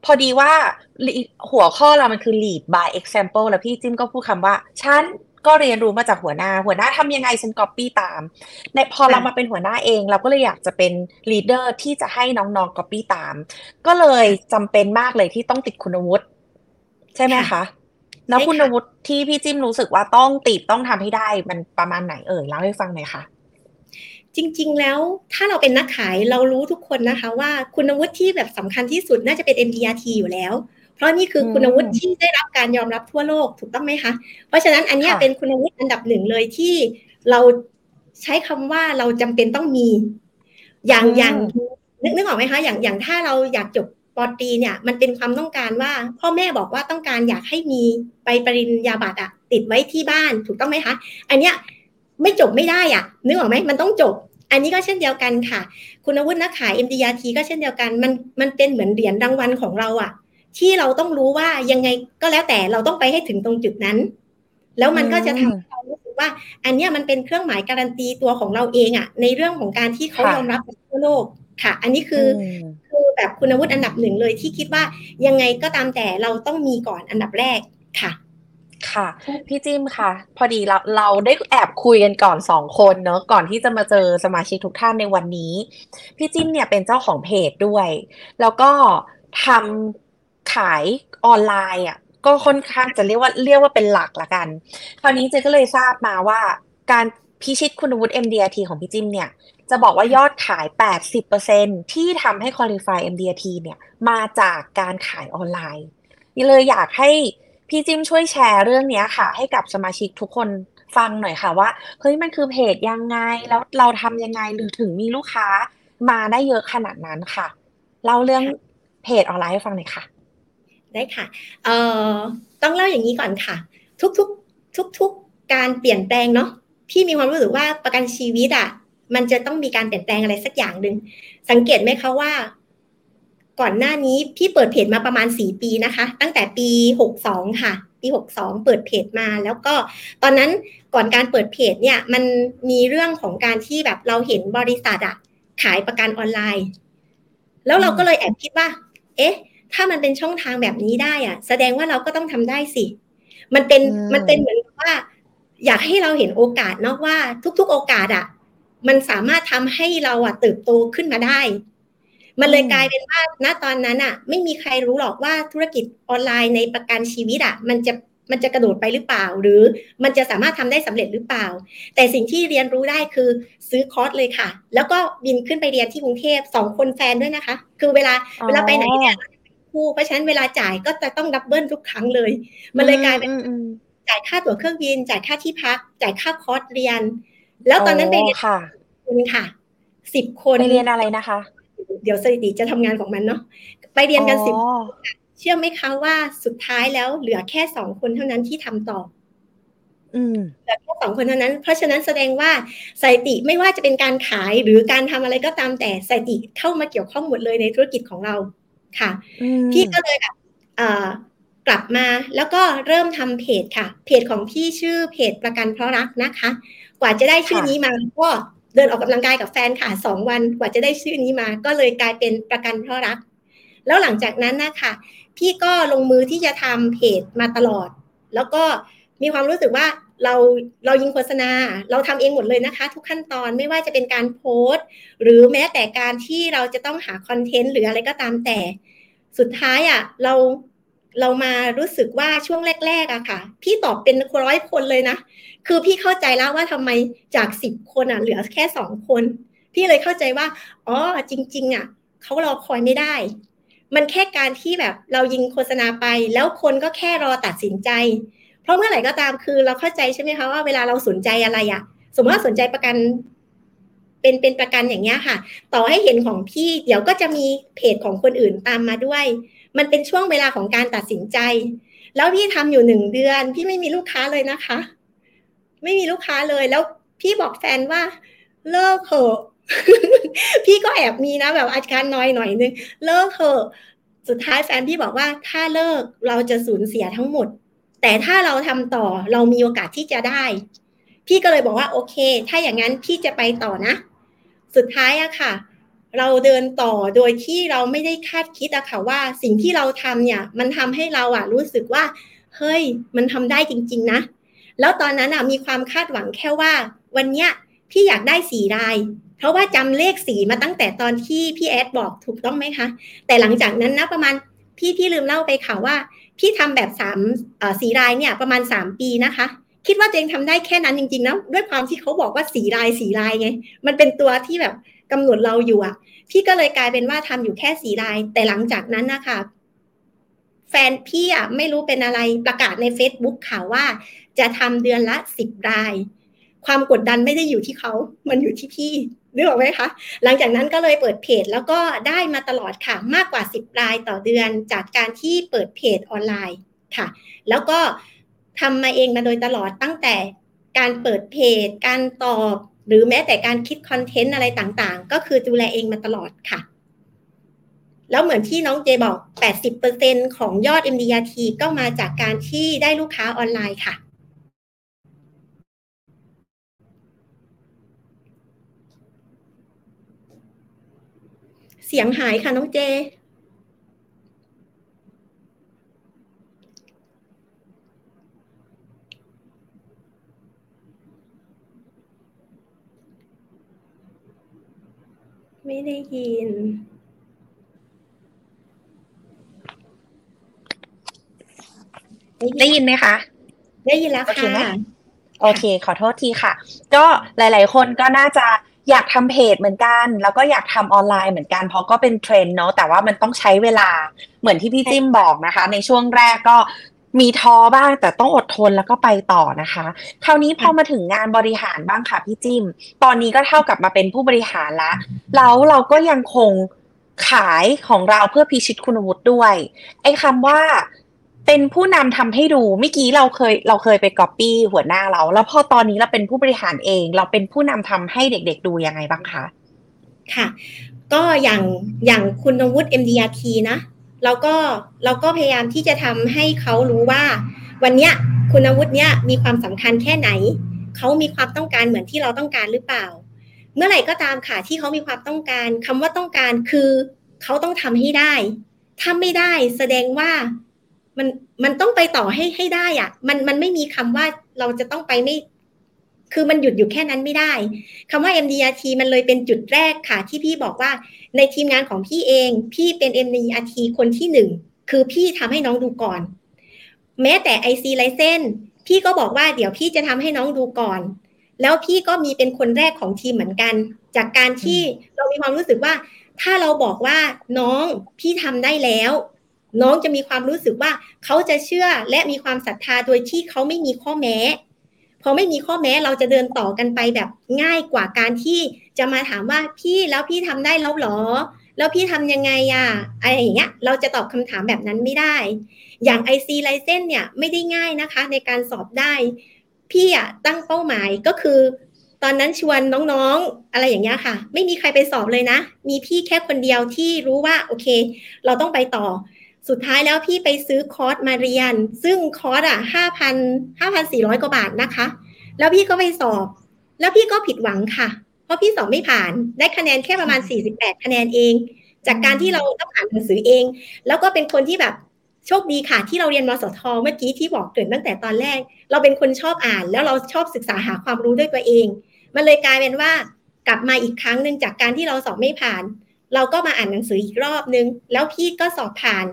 พอดีว่าหัวข้อเรามันคือ lead by example แล้วพี่จิ้มก็พูดคำว่า ฉันก็เรียนรู้มาจากหัวหน้า หัวหน้าทำยังไงฉันก๊อปปี้ตาม ในพอเรามาเป็นหัวหน้าเอง เราก็เลยอยากจะเป็น leader ที่จะให้น้องๆก๊อปปี้ตาม ก็เลยจำเป็นมากเลยที่ต้องติดคุณวุฒิใช่ไหมคะแล้วคุณวุฒิที่พี่จิ้มรู้สึกว่าต้องติดต้องทำให้ได้มันประมาณไหนเอ่ยเล่าให้ฟังหน่อยค่ะ จริง ๆ แล้วถ้าเราเป็นนักขายเรารู้ทุกคนนะคะว่าคุณวุฒิที่แบบสำคัญที่สุดน่าจะเป็น MDRT อยู่แล้ว เพราะนี่คือคุณวุฒิที่ได้รับการยอมรับทั่วโลกถูกต้องไหมคะ เพราะฉะนั้นอันนี้เป็นคุณวุฒิอันดับหนึ่งเลยที่เราใช้คำว่าเราจำเป็นต้องมี อย่างอย่างนึกนึกออกไหมคะอย่างอย่างถ้าเราอยากจบปอตีเนี่ยมันเป็นความต้องการว่า พ่อแม่บอกว่าต้องการอยากให้มีใบปริญญาบัตรอะติดไว้ที่บ้านถูกต้องไหมคะ อันเนี้ย ไม่จบไม่ได้อะนึกออกไหมมันต้องจบ อันนี้ก็เช่นเดียวกันค่ะ คุณวุฒินักขาย MDRT ก็เช่นเดียวกัน มันมันเป็นเหมือนเหรียญรางวัลของเราอะที่เราต้องรู้ว่ายังไงก็แล้วแต่เราต้องไปให้ถึงตรงจุดนั้น แล้วมันก็จะทำให้เรารู้สึกว่า อันนี้มันเป็นเครื่องหมายการันตีตัวของเราเองอะในเรื่องของการที่เขายอมรับทั่วโลกค่ะ อันนี้คือคือแบบคุณวุฒิอันดับหนึ่งเลยที่คิดว่ายังไงก็ตามแต่เราต้องมีก่อนอันดับแรกค่ะ ค่ะ พี่จิ้มค่ะ พอดีเราเราได้แอบคุยกันก่อนสองคนเนาะก่อนที่จะมาเจอสมาชิกทุกท่านในวันนี้ พี่จิ้มเนี่ยเป็นเจ้าของเพจด้วย แล้วก็ทำขายออนไลน์อะก็ค่อนข้างจะเรียกว่าเรียกว่าเป็นหลักละกัน คราวนี้เจก็เลยทราบมาว่า การพิชิตคุณวุฒิ MDRT ของพี่จิ้มเนี่ยจะบอกว่ายอดขาย 80%ที่ทำให้ qualify MDRT เนี่ยมาจากการขายออนไลน์นี่เลยอยากให้ พี่จิมช่วยแชร์เรื่องนี้ค่ะ ให้กับสมาชิกทุกคนฟังหน่อยค่ะว่าเฮ้ยมันคือเพจยังไง แล้วเราทำยังไงหรือถึงมีลูกค้ามาได้เยอะขนาดนั้นค่ะเล่าเรื่องเพจออนไลน์ให้ฟังหน่อยค่ะ ได้ค่ะเอ่อต้องเล่าอย่างนี้ก่อนค่ะ ทุกๆทุกๆการเปลี่ยนแปลงเนาะพี่มีความรู้สึกว่าประกันชีวิตอะ่ะมันจะต้องมีการเปลี่ยนแปลงอะไรสักอย่างหนึ่งสังเกตไหมคะว่า ก่อนหน้านี้พี่เปิดเพจมาประมาณสี่ปีนะคะ ตั้งแต่ปีหกสองค่ะ ปีหกสองเปิดเพจมาแล้วก็ตอนนั้นก่อนการเปิดเพจเนี่ยมันมีเรื่องของการที่แบบเราเห็นบริษัทอะขายประกันออนไลน์ แล้วเราก็เลยแอบคิดว่า เอ๊ะ ถ้ามันเป็นช่องทางแบบนี้ได้อะแสดงว่าเราก็ต้องทำได้สิ มันเป็นมันเป็นเหมือนว่า อยากให้เราเห็นโอกาสเนาะว่าทุกๆ โอกาสอะมันสามารถทำให้เราอะเติบโตขึ้นมาได้ มันเลยกลายเป็นว่าณตอนนั้นอะไม่มีใครรู้หรอกว่าธุรกิจออนไลน์ในประกันชีวิตอะมันจะมันจะกระโดดไปหรือเปล่า หรือมันจะสามารถทำได้สำเร็จหรือเปล่า แต่สิ่งที่เรียนรู้ได้คือซื้อคอร์สเลยค่ะ แล้วก็บินขึ้นไปเรียนที่กรุงเทพสองคนแฟนด้วยนะคะ คือเวลาเวลาไปไหนเนี่ยคู่เพราะฉะนั้นเวลาจ่ายก็จะต้อง double ทุกครั้งเลย มันเลยกลายเป็นจ่ายค่าตั๋วเครื่องบิน จ่ายค่าที่พัก จ่ายค่าคอร์สเรียน แล้วตอนนั้นไปเรียนค่ะคนค่ะสิบคนไปเรียนอะไรนะคะ เดี๋ยวสถิติจะทำงานของมันเนาะไปเรียนกันสิบเชื่อไหมคะว่าสุดท้ายแล้วเหลือแค่สองคนเท่านั้นที่ทำต่ออืมเหลือแค่สองคนเท่านั้น เพราะฉะนั้นแสดงว่าสถิติไม่ว่าจะเป็นการขายหรือการทำอะไรก็ตามแต่สถิติเข้ามาเกี่ยวข้องหมดเลยในธุรกิจของเราค่ะพี่ก็เลยแบบกลับมาแล้วก็เริ่มทำเพจค่ะ เพจของพี่ชื่อเพจประกันเพราะรักนะคะ กว่าจะได้ชื่อนี้มาก็ เดินออกกำลังกายกับแฟนค่ะสองวันกว่าจะได้ชื่อนี้มา ก็เลยกลายเป็นประกันเพราะรัก แล้วหลังจากนั้นนะคะพี่ก็ลงมือที่จะทำเพจมาตลอด แล้วก็มีความรู้สึกว่าเราเรายิงโฆษณา เราทำเองหมดเลยนะคะ ทุกขั้นตอนไม่ว่าจะเป็นการโพสต์ หรือแม้แต่การที่เราจะต้องหาคอนเทนต์หรืออะไรก็ตามแต่ สุดท้ายอะ่ะเราเรามารู้สึกว่าช่วงแรกๆอะค่ะ พี่ตอบเป็นร้อยคนเลยนะ คือพี่เข้าใจแล้วว่าทำไมจากสิบคนอะเหลือแค่สองคน พี่เลยเข้าใจว่าอ๋อจริง ๆ อะเขารอคอยไม่ได้ มันแค่การที่แบบเรายิงโฆษณาไป แล้วคนก็แค่รอตัดสินใจ เพราะเมื่อไหร่ก็ตามคือเราเข้าใจใช่ไหมคะว่าเวลาเราสนใจอะไรอะ สมมติว่าสนใจประกันเป็นเป็นประกันอย่างเงี้ยค่ะ ต่อให้เห็นของพี่เดี๋ยวก็จะมีเพจของคนอื่นตามมาด้วย มันเป็นช่วงเวลาของการตัดสินใจ แล้วพี่ทำอยู่หนึ่งเดือน พี่ไม่มีลูกค้าเลยนะคะ ไม่มีลูกค้าเลย แล้วพี่บอกแฟนว่าเลิกเถอะพี่ก็แอบมีนะแบบอาการน้อยหน่อยนึงเลิกเถอะสุดท้ายแฟนพี่บอกว่าถ้าเลิกเราจะสูญเสียทั้งหมด แต่ถ้าเราทำต่อเรามีโอกาสที่จะได้ พี่ก็เลยบอกว่าโอเค ถ้าอย่างนั้นพี่จะไปต่อนะ สุดท้ายอะค่ะ เราเดินต่อโดยที่เราไม่ได้คาดคิดอะค่ะว่า สิ่งที่เราทำเนี่ย มันทำให้เราอะรู้สึกว่า เฮ้ย มันทำได้จริง ๆ นะ แล้วตอนนั้นอะมีความคาดหวังแค่ว่า วันเนี้ยพี่อยากได้สี่ราย เพราะว่าจำเลขสีมาตั้งแต่ตอนที่พี่แอดบอกถูกต้องไหมคะ แต่หลังจากนั้นนะประมาณพี่พี่ลืมเล่าไปค่ะว่า พี่ทำแบบสามสีรายเนี่ยประมาณสามปีนะคะ คิดว่าตัวเองทำได้แค่นั้นจริงๆนะด้วยความที่เขาบอกว่าสีรายสีรายไง มันเป็นตัวที่แบบกำหนดเราอยู่อะ พี่ก็เลยกลายเป็นว่าทำอยู่แค่สีราย แต่หลังจากนั้นนะคะแฟนพี่อะไม่รู้เป็นอะไรประกาศใน Facebook ข่าวว่า จะทำเดือนละสิบราย ความกดดันไม่ได้อยู่ที่เขา มันอยู่ที่พี่นึกออกไหมคะ หลังจากนั้นก็เลยเปิดเพจแล้วก็ได้มาตลอดค่ะ มากกว่า 10 รายต่อเดือนจากการที่เปิดเพจออนไลน์ค่ะ แล้วก็ทำมาเองมาโดยตลอดตั้งแต่การเปิดเพจ การตอบ หรือแม้แต่การคิดคอนเทนต์อะไรต่างๆ ก็คือดูแลเองมาตลอดค่ะ แล้วเหมือนที่น้องเจบอก 80%ของยอด MDRT ก็มาจากการที่ได้ลูกค้าออนไลน์ค่ะเสียงหายค่ะน้องเจ ไม่ได้ยิน ได้ยินไหมคะ ได้ยินแล้วค่ะโอเค ขอโทษทีค่ะ ก็หลาย ๆ คนก็น่าจะ อยากทำเพจเหมือนกัน แล้วก็อยากทำออนไลน์เหมือนกัน เพราะก็เป็นเทรนเนาะแต่ว่ามันต้องใช้เวลาเหมือนที่พี่จิ้มบอกนะคะ ในช่วงแรกก็มีท้อบ้างแต่ต้องอดทนแล้วก็ไปต่อนะคะ คราวนี้พอมาถึงงานบริหารบ้างค่ะพี่จิ้ม ตอนนี้ก็เท่ากับมาเป็นผู้บริหารละแล้วเราก็ยังคงขายของเราเพื่อพิชิตคุณวุฒิด้วย ไอ้คำว่า เป็นผู้นำทำให้ดูเมื่อกี้เราเคยเราเคยไปก๊อปปี้หัวหน้าเรา แล้วพอตอนนี้เราเป็นผู้บริหารเอง เราเป็นผู้นำทำให้เด็ก ๆ ดูยังไงบ้างคะค่ะ ก็อย่างอย่างคุณนวุฒิ MDRT นะเราก็เราก็พยายามที่จะทำให้เขารู้ว่า วันเนี้ยคุณวุฒิเนี้ยมีความสำคัญแค่ไหนเขามีความต้องการเหมือนที่เราต้องการหรือเปล่า เมื่อไหร่ก็ตามค่ะที่เขามีความต้องการคำว่าต้องการคือเขาต้องทำให้ได้ถ้าไม่ได้แสดงว่า มันมันต้องไปต่อให้ให้ได้อะมันมันไม่มีคำว่าเราจะต้องไปไม่คือมันหยุดอยู่แค่นั้นไม่ได้คำว่า MDRT มันเลยเป็นจุดแรกค่ะ ที่พี่บอกว่าในทีมงานของพี่เอง พี่เป็น MDRT คนที่หนึ่งคือพี่ทำให้น้องดูก่อน แม้แต่ IC ไลเซนพี่ก็บอกว่าเดี๋ยวพี่จะทำให้น้องดูก่อน แล้วพี่ก็มีเป็นคนแรกของทีมเหมือนกัน จากการที่เรามีความรู้สึกว่า ถ้าเราบอกว่าน้องพี่ทำได้แล้ว น้องจะมีความรู้สึกว่าเขาจะเชื่อและมีความศรัทธาโดยที่เขาไม่มีข้อแม้ พอไม่มีข้อแม้เราจะเดินต่อกันไปแบบง่ายกว่าการที่จะมาถามว่าพี่แล้วพี่ทำได้แล้วหรอ แล้วพี่ทำยังไงอะอะไรอย่างเงี้ยเราจะตอบคำถามแบบนั้นไม่ได้ อย่าง IC ไลเซนเนี่ยไม่ได้ง่ายนะคะ ในการสอบได้ พี่อะตั้งเป้าหมายก็คือตอนนั้นชวนน้องๆ อะไรอย่างเงี้ยค่ะ ไม่มีใครไปสอบเลยนะ มีพี่แค่คนเดียวที่รู้ว่าโอเค เราต้องไปต่อ สุดท้ายแล้วพี่ไปซื้อคอร์สมาเรียน ซึ่งคอร์สอะห้าพันห้าพันสี่ร้อยกว่าบาทนะคะ แล้วพี่ก็ไปสอบ แล้วพี่ก็ผิดหวังค่ะ เพราะพี่สอบไม่ผ่าน ได้คะแนนแค่ประมาณ 48 คะแนนเอง จากการที่เราต้องอ่านหนังสือเอง แล้วก็เป็นคนที่แบบโชคดีค่ะ ที่เราเรียนมสทเมื่อกี้ที่บอกเกิดตั้งแต่ตอนแรก เราเป็นคนชอบอ่าน แล้วเราชอบศึกษาหาความรู้ด้วยตัวเอง มันเลยกลายเป็นว่ากลับมาอีกครั้งหนึ่งจากการที่เราสอบไม่ผ่าน เราก็มาอ่านหนังสืออีกรอบนึง แล้วพี่ก็สอบผ่าน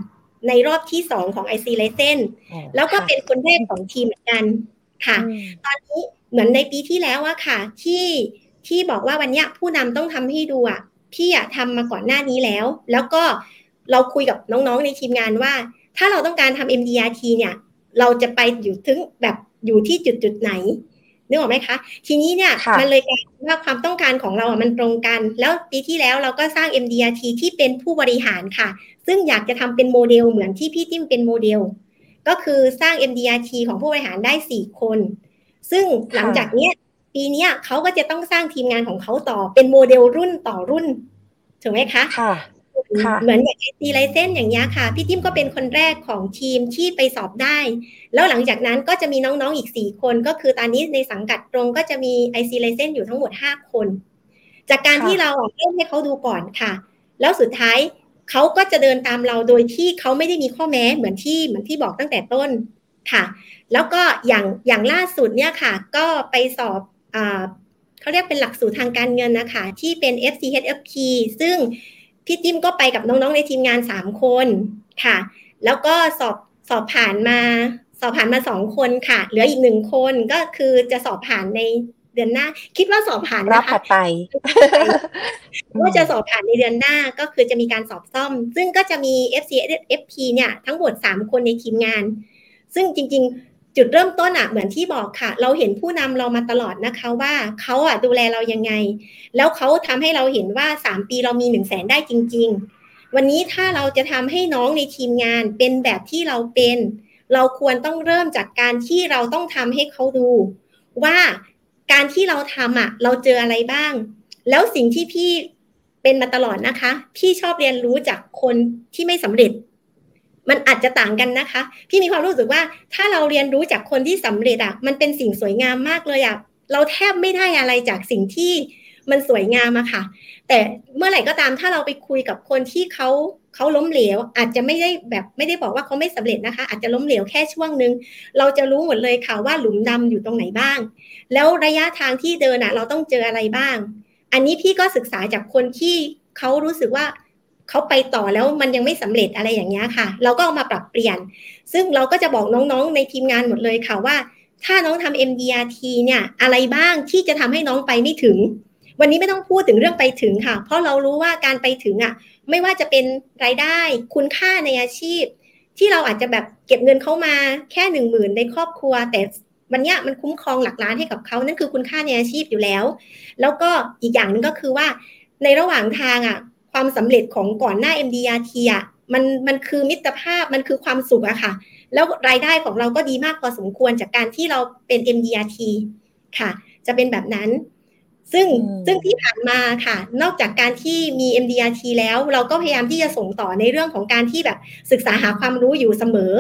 ในรอบที่สองของ IC l i c e n แล้วก็เป็นคนแรกของทีมเหมือนกันค่ะ ตอนนี้เหมือนในปีที่แล้วอะค่ะ ที่ที่บอกว่าวันนี้ผู้นำต้องทำให้ดูอะพี่อะทำมาก่อนหน้านี้แล้ว แล้วก็เราคุยกับน้องๆในทีมงานว่า ถ้าเราต้องการทำ MDRT เนี่ย เราจะไปอยู่ถึงแบบอยู่ที่จุดจุดไหน นึกออกไหมคะ ทีนี้เนี่ยมันเลยกลายว่าความต้องการของเราอะมันตรงกัน แล้วปีที่แล้วเราก็สร้าง MDRT ที่เป็นผู้บริหารค่ะ ซึ่งอยากจะทำเป็นโมเดลเหมือนที่พี่จิ้มเป็นโมเดล ก็คือสร้าง MDRT ของผู้บริหารได้สี่คน ซึ่งหลังจากเนี้ยปีนี้เขาก็จะต้องสร้างทีมงานของเขาต่อเป็นโมเดลรุ่นต่อรุ่นถูกไหมคะค่ะ เหมือนอย่าง IC license อย่างเงี้ยค่ะ พี่จิ้มก็เป็นคนแรกของทีมที่ไปสอบได้ แล้วหลังจากนั้นก็จะมีน้องๆอีกสี่คนก็คือตอนนี้ในสังกัดตรงก็จะมี IC license อยู่ทั้งหมดห้าคน จากการที่เราเล่นให้เขาดูก่อนค่ะ แล้วสุดท้ายเขาก็จะเดินตามเราโดยที่เขาไม่ได้มีข้อแม้เหมือนที่เหมือนที่บอกตั้งแต่ต้นค่ะ แล้วก็อย่างอย่างล่าสุดเนี่ยค่ะ ก็ไปสอบอเขาเรียกเป็นหลักสูตรทางการเงินนะคะ ที่เป็น FCHFP ซึ่ง พี่จิ้มก็ไปกับน้องๆในทีมงานสามคนค่ะ แล้วก็สอบสอบผ่านมาสอบผ่านมาสองคนค่ะ เหลืออีกหนึ่งคนก็คือจะสอบผ่านในเดือนหน้า คิดว่าสอบผ่านนะคะถัดไปก็จะสอบผ่านในเดือนหน้าก็คือจะมีการสอบซ่อม ซึ่งก็จะมี FC FP เนี่ยทั้งหมดสามคนในทีมงาน ซึ่งจริง ๆ จุดเริ่มต้นอะเหมือนที่บอกค่ะ เราเห็นผู้นำเรามาตลอดนะคะว่าเขาอะดูแลเรายังไง แล้วเขาทำให้เราเห็นว่าสามปีเรามีหนึ่งแสนได้จริง ๆ วันนี้ถ้าเราจะทำให้น้องในทีมงานเป็นแบบที่เราเป็น เราควรต้องเริ่มจากการที่เราต้องทำให้เขาดู ว่าการที่เราทำอะเราเจออะไรบ้าง แล้วสิ่งที่พี่เป็นมาตลอดนะคะ พี่ชอบเรียนรู้จากคนที่ไม่สำเร็จ มันอาจจะต่างกันนะคะ พี่มีความรู้สึกว่าถ้าเราเรียนรู้จากคนที่สำเร็จอะมันเป็นสิ่งสวยงามมากเลยอะเราแทบไม่ได้อะไรจากสิ่งที่มันสวยงามอะค่ะ แต่เมื่อไหร่ก็ตามถ้าเราไปคุยกับคนที่เขาเขาล้มเหลว อาจจะไม่ได้แบบไม่ได้บอกว่าเขาไม่สำเร็จนะคะ อาจจะล้มเหลวแค่ช่วงหนึ่งเราจะรู้หมดเลยค่ะว่าหลุมดำอยู่ตรงไหนบ้าง แล้วระยะทางที่เดินอะเราต้องเจออะไรบ้าง อันนี้พี่ก็ศึกษาจากคนที่เขารู้สึกว่า เขาไปต่อแล้วมันยังไม่สำเร็จอะไรอย่างเงี้ยค่ะ เราก็เอามาปรับเปลี่ยน ซึ่งเราก็จะบอกน้องๆในทีมงานหมดเลยค่ะว่า ถ้าน้องทำ MDRT เนี่ยอะไรบ้างที่จะทำให้น้องไปไม่ถึง วันนี้ไม่ต้องพูดถึงเรื่องไปถึงค่ะ เพราะเรารู้ว่าการไปถึงอะไม่ว่าจะเป็นรายได้คุณค่าในอาชีพ ที่เราอาจจะแบบเก็บเงินเข้ามาแค่หนึ่งหมื่นในครอบครัว แต่วันนี้มันคุ้มครองหลักล้านให้กับเขานั่นคือคุณค่าในอาชีพอยู่แล้ว แล้วก็อีกอย่างหนึ่งก็คือว่าในระหว่างทางอะ ความสำเร็จของก่อนหน้า MDRT อะมันมันคือมิตรภาพมันคือความสุขอะค่ะ แล้วรายได้ของเราก็ดีมากพอสมควรจากการที่เราเป็น MDRT ค่ะ จะเป็นแบบนั้น ซึ่งซึ่งที่ผ่านมาค่ะ นอกจากการที่มี MDRT แล้วเราก็พยายามที่จะส่งต่อในเรื่องของการที่แบบศึกษาหาความรู้อยู่เสมอ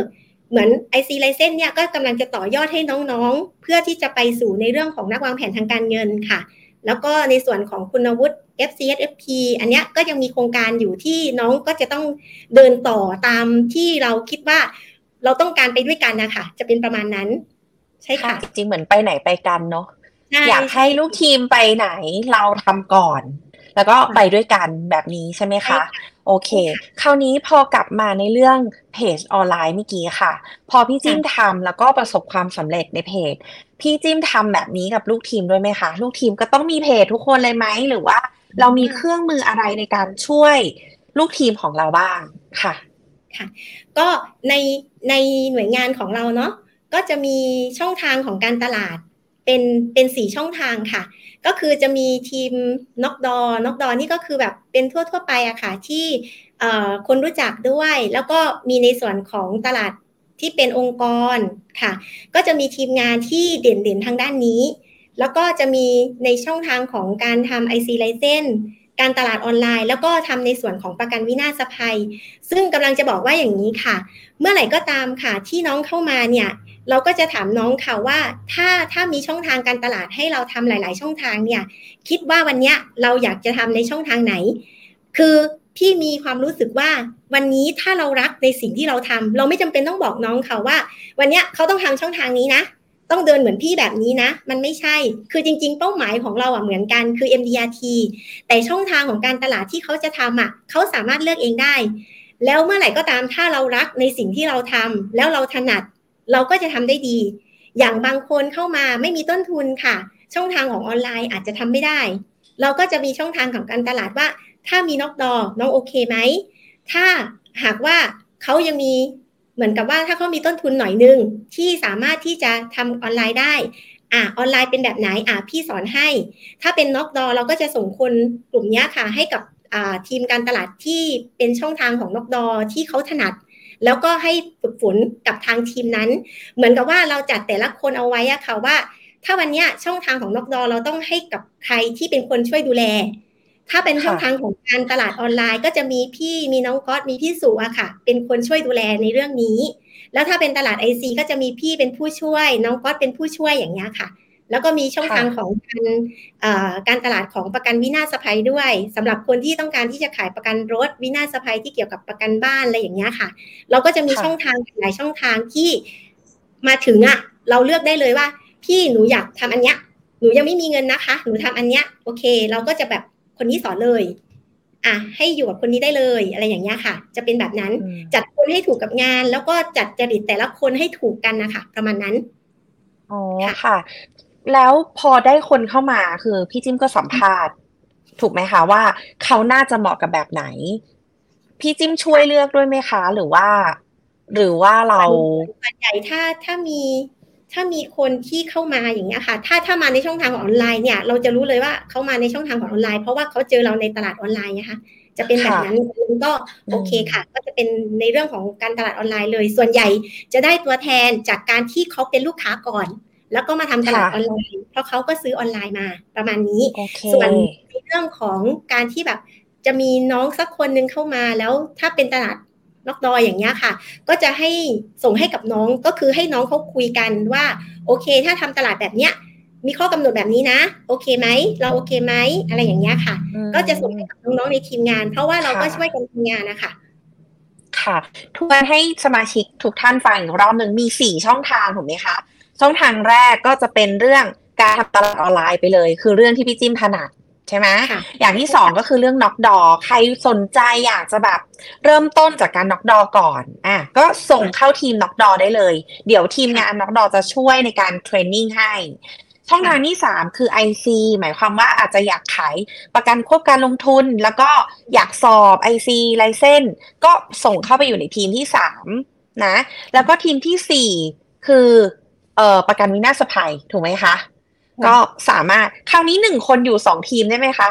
เหมือน IC l i c e n s เนี่ยก็กำลังจะต่อยอดให้น้องๆ เพื่อที่จะไปสู่ในเรื่องของนักวางแผนทางการเงินค่ะ แล้วก็ในส่วนของคุณวุฒิแก FCSFP อันเนี้ยก็ยังมีโครงการอยู่ที่น้องก็จะต้องเดินต่อตามที่เราคิดว่าเราต้องการไปด้วยกันนะคะจะเป็นประมาณนั้น ใช่ค่ะ จริงๆเหมือนไปไหนไปกันเนาะใช่อยากให้ลูกทีมไปไหนเราทำก่อน แล้วก็ไปด้วยกันแบบนี้ใช่ไหมคะโอเค คราวนี้พอกลับมาในเรื่องเพจออนไลน์เมื่อกี้ค่ะ พอพี่จิ้มทำแล้วก็ประสบความสำเร็จในเพจ พี่จิ้มทำแบบนี้กับลูกทีมด้วยไหมคะ ลูกทีมก็ต้องมีเพจทุกคนเลยไหมหรือว่า เรามีเครื่องมืออะไรในการช่วยลูกทีมของเราบ้างค่ะ ก็ในในหน่วยงานของเราเนาะก็จะมีช่องทางของการตลาดเป็นเป็นสี่ช่องทางค่ะ ก็คือจะมีทีมน็อกดอนอกดอนี่ก็คือแบบเป็นทั่วทั่วๆไปอะค่ะ ที่เอ่อคนรู้จักด้วย แล้วก็มีในส่วนของตลาดที่เป็นองค์กรค่ะ ก็จะมีทีมงานที่เด่นๆทางด้านนี้ แล้วก็จะมีในช่องทางของการทำ IC License การตลาดออนไลน์ แล้วก็ทำในส่วนของประกันวินาศภัย ซึ่งกำลังจะบอกว่าอย่างนี้ค่ะ เมื่อไหร่ก็ตามค่ะที่น้องเข้ามาเนี่ยเราก็จะถามน้องค่ะว่าถ้าถ้ามีช่องทางการตลาดให้เราทำหลาย ๆ ช่องทางเนี่ยคิดว่าวันเนี้ยเราอยากจะทำในช่องทางไหน คือพี่มีความรู้สึกว่าวันนี้ถ้าเรารักในสิ่งที่เราทำเราไม่จำเป็นต้องบอกน้องเขาว่า วันเนี้ยเขาต้องทำช่องทางนี้นะ ต้องเดินเหมือนพี่แบบนี้นะ มันไม่ใช่ คือจริง ๆ เป้าหมายของเราอะเหมือนกันคือ MDRT แต่ช่องทางของการตลาดที่เขาจะทำอะเขาสามารถเลือกเองได้ แล้วเมื่อไหร่ก็ตามถ้าเรารักในสิ่งที่เราทำแล้วเราถนัดเราก็จะทำได้ดี อย่างบางคนเข้ามาไม่มีต้นทุนค่ะ ช่องทางของออนไลน์อาจจะทำไม่ได้ เราก็จะมีช่องทางของการตลาดว่า ถ้ามีนอกดอน้องโอเคไหมถ้าหากว่าเขายังมี เหมือนกับว่าถ้าเขามีต้นทุนหน่อยนึง ที่สามารถที่จะทำออนไลน์ได้ อะออนไลน์เป็นแบบไหนอะพี่สอนให้ ถ้าเป็นน็อกดอเราก็จะส่งคนกลุ่มนี้ค่ะ ให้กับอ่าทีมการตลาดที่เป็นช่องทางของน็อกดอที่เขาถนัด แล้วก็ให้ฝึกฝนกับทางทีมนั้น เหมือนกับว่าเราจัดแต่ละคนเอาไว้อะค่ะว่า ถ้าวันเนี้ยช่องทางของน็อกดอเราต้องให้กับใครที่เป็นคนช่วยดูแล ถ้าเป็นช่องทางของการตลาดออนไลน์ ก็จะมีพี่มีน้องก๊อตมีพี่สุอะค่ะ เป็นคนช่วยดูแลในเรื่องนี้ แล้วถ้าเป็นตลาดไอซีก็จะมีพี่เป็นผู้ช่วย น้องก๊อตเป็นผู้ช่วยอย่างเงี้ยค่ะ แล้วก็มีช่องทางของการเอ่อการตลาดของประกันวินาศภัยด้วยสำหรับคนที่ต้องการที่จะขายประกันรถวินาศภัยที่เกี่ยวกับประกันบ้านอะไรอย่างเงี้ยค่ะ เราก็จะมีค่ะช่องทางหลายช่องทางที่มาถึงอะเราเลือกได้เลยว่า พี่หนูอยากทำอันเนี้ยหนูยังไม่มีเงินนะคะ หนูทำอันเนี้ยโอเค เราก็จะแบบ คนนี้สอนเลยอะให้อยู่กับคนนี้ได้เลยอะไรอย่างเงี้ยค่ะ จะเป็นแบบนั้นอืมจัดคนให้ถูกกับงาน แล้วก็จัดจริตแต่ละคนให้ถูกกันนะคะประมาณนั้นอ๋อค่ะค่ะ แล้วพอได้คนเข้ามาคือพี่จิ้มก็สัมภาษณ์ ถูกไหมคะว่าเขาน่าจะเหมาะกับแบบไหน พี่จิ้มช่วยเลือกด้วยไหมคะ หรือว่า หรือว่าเราส่วนใหญ่ถ้าถ้ามี ถ้ามีคนที่เข้ามาอย่างเงี้ยค่ะ ถ้าถ้ามาในช่องทางของออนไลน์เนี่ย เราจะรู้เลยว่าเขามาในช่องทางของออนไลน์เพราะว่าเขาเจอเราในตลาดออนไลน์นะคะจะเป็นแบบนั้นก็โอเคค่ะ ก็จะเป็นในเรื่องของการตลาดออนไลน์เลย ส่วนใหญ่จะได้ตัวแทนจากการที่เขาเป็นลูกค้าก่อน แล้วก็มาทำตลาดออนไลน์ เพราะเขาก็ซื้อออนไลน์มาประมาณนี้โอเคส่วนในเรื่องของการที่แบบจะมีน้องสักคนหนึ่งเข้ามาแล้วถ้าเป็นตลาด นอกดอยอย่างเงี้ยค่ะ ก็จะให้ส่งให้กับน้องก็คือให้น้องเขาคุยกันว่าโอเค ถ้าทำตลาดแบบเนี้ยมีข้อกำหนดแบบนี้นะ โอเคไหมเราโอเคไหมอะไรอย่างเงี้ยค่ะอืมก็จะส่งให้กับน้องๆในทีมงาน เพราะว่าเราก็ค่ะช่วยกันทำงานนะคะค่ะทวนให้สมาชิกทุกท่านฟังอีกรอบหนึ่งมีสี่ช่องทางถูกไหมคะช่องทางแรกก็จะเป็นเรื่องการทำตลาดออนไลน์ไปเลย คือเรื่องที่พี่จิ้มถนัดใช่ไหมค่ะอย่างที่สองก็คือเรื่องน็อกดอ ใครสนใจอยากจะแบบเริ่มต้นจากการน็อกดอก่อน อะ ก็ส่งเข้าทีมน็อกดอได้เลย เดี๋ยวทีมงานน็อกดอจะช่วยในการเทรนนิ่งให้ ช่องทางที่สามคือ IC หมายความว่าอาจจะอยากขายประกันควบการลงทุน แล้วก็อยากสอบ IC ไลเซนก็ส่งเข้าไปอยู่ในทีมที่สามนะ แล้วก็ทีมที่สี่คือเอ่อประกันวินาศภัยถูกไหมคะ ก็สามารถ คราวนี้หนึ่งคนอยู่สองทีมได้ไหมคะ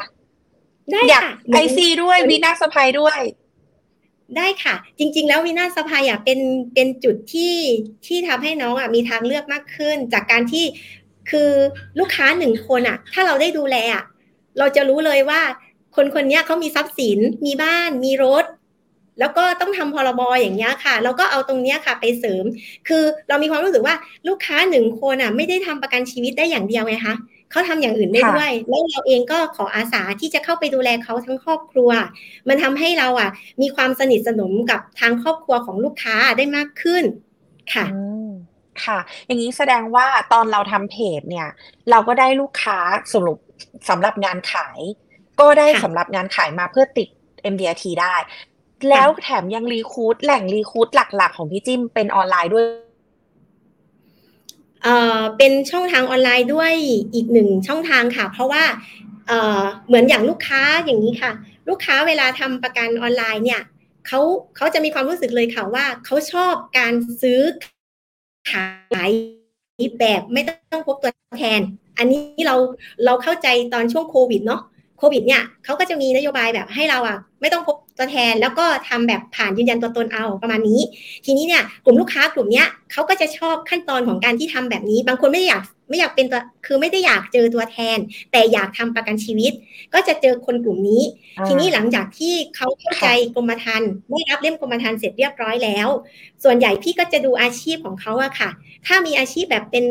ได้อยากค่ะไอซีด้วยวินาศภัยด้วย ได้ค่ะ จริง ๆ แล้ววินาศภัยอะเป็นเป็นจุดที่ที่ทำให้น้องอะมีทางเลือกมากขึ้น จากการที่คือลูกค้าหนึ่งคนอะ ถ้าเราได้ดูแลอะเราจะรู้เลยว่าคนคนเนี้ยเขามีทรัพย์สิน มีบ้าน มีรถ แล้วก็ต้องทำพรบอย่างเงี้ยค่ะเราก็เอาตรงเนี้ยค่ะไปเสริม คือเรามีความรู้สึกว่าลูกค้าหนึ่งคนอะไม่ได้ทำประกันชีวิตได้อย่างเดียวไงคะเขาทำอย่างอื่นได้ด้วย แล้วเราเองก็ขออาสาที่จะเข้าไปดูแลเขาทั้งครอบครัว มันทำให้เราอะ มีความสนิทสนมกับทางครอบครัวของลูกค้าได้มากขึ้นค่ะค่ะ อย่างนี้แสดงว่าตอนเราทำเพจเนี่ย เราก็ได้ลูกค้าสรุปสำหรับงานขาย ก็ได้สำหรับงานขายมาเพื่อติด MDRT ได้ แล้วแถมยังรีคูดแหล่งรีคูดหลัก ๆ ของพี่จิ้มเป็นออนไลน์ด้วยเอ่อเป็นช่องทางออนไลน์ด้วยอีกหนึ่งช่องทางค่ะ เพราะว่าเอ่อเหมือนอย่างลูกค้าอย่างนี้ค่ะ ลูกค้าเวลาทำประกันออนไลน์เนี่ยเขาเขาจะมีความรู้สึกเลยค่ะว่าเขาชอบการซื้อขายแบบไม่ต้องพบตัวแทน อันนี้เราเราเข้าใจตอนช่วงโควิดเนาะโควิดเนี่ยเขาก็จะมีนโยบายแบบให้เราอะไม่ต้องพบ ตัวแทนแล้วก็ทำแบบผ่านยืนยันตัวตนเอาประมาณนี้ ทีนี้เนี่ยกลุ่มลูกค้ากลุ่มเนี้ยเขาก็จะชอบขั้นตอนของการที่ทำแบบนี้ บางคนไม่อยากไม่อยากเป็นตัวคือไม่ได้อยากเจอตัวแทน แต่อยากทำประกันชีวิต ก็จะเจอคนกลุ่มนี้ ทีนี้หลังจากที่เขาเข้าใจกรมธรรม์ได้รับเล่มกรมธรรม์เสร็จเรียบร้อยแล้ว ส่วนใหญ่พี่ก็จะดูอาชีพของเขาอะค่ะ ถ้ามีอาชีพแบบเป็น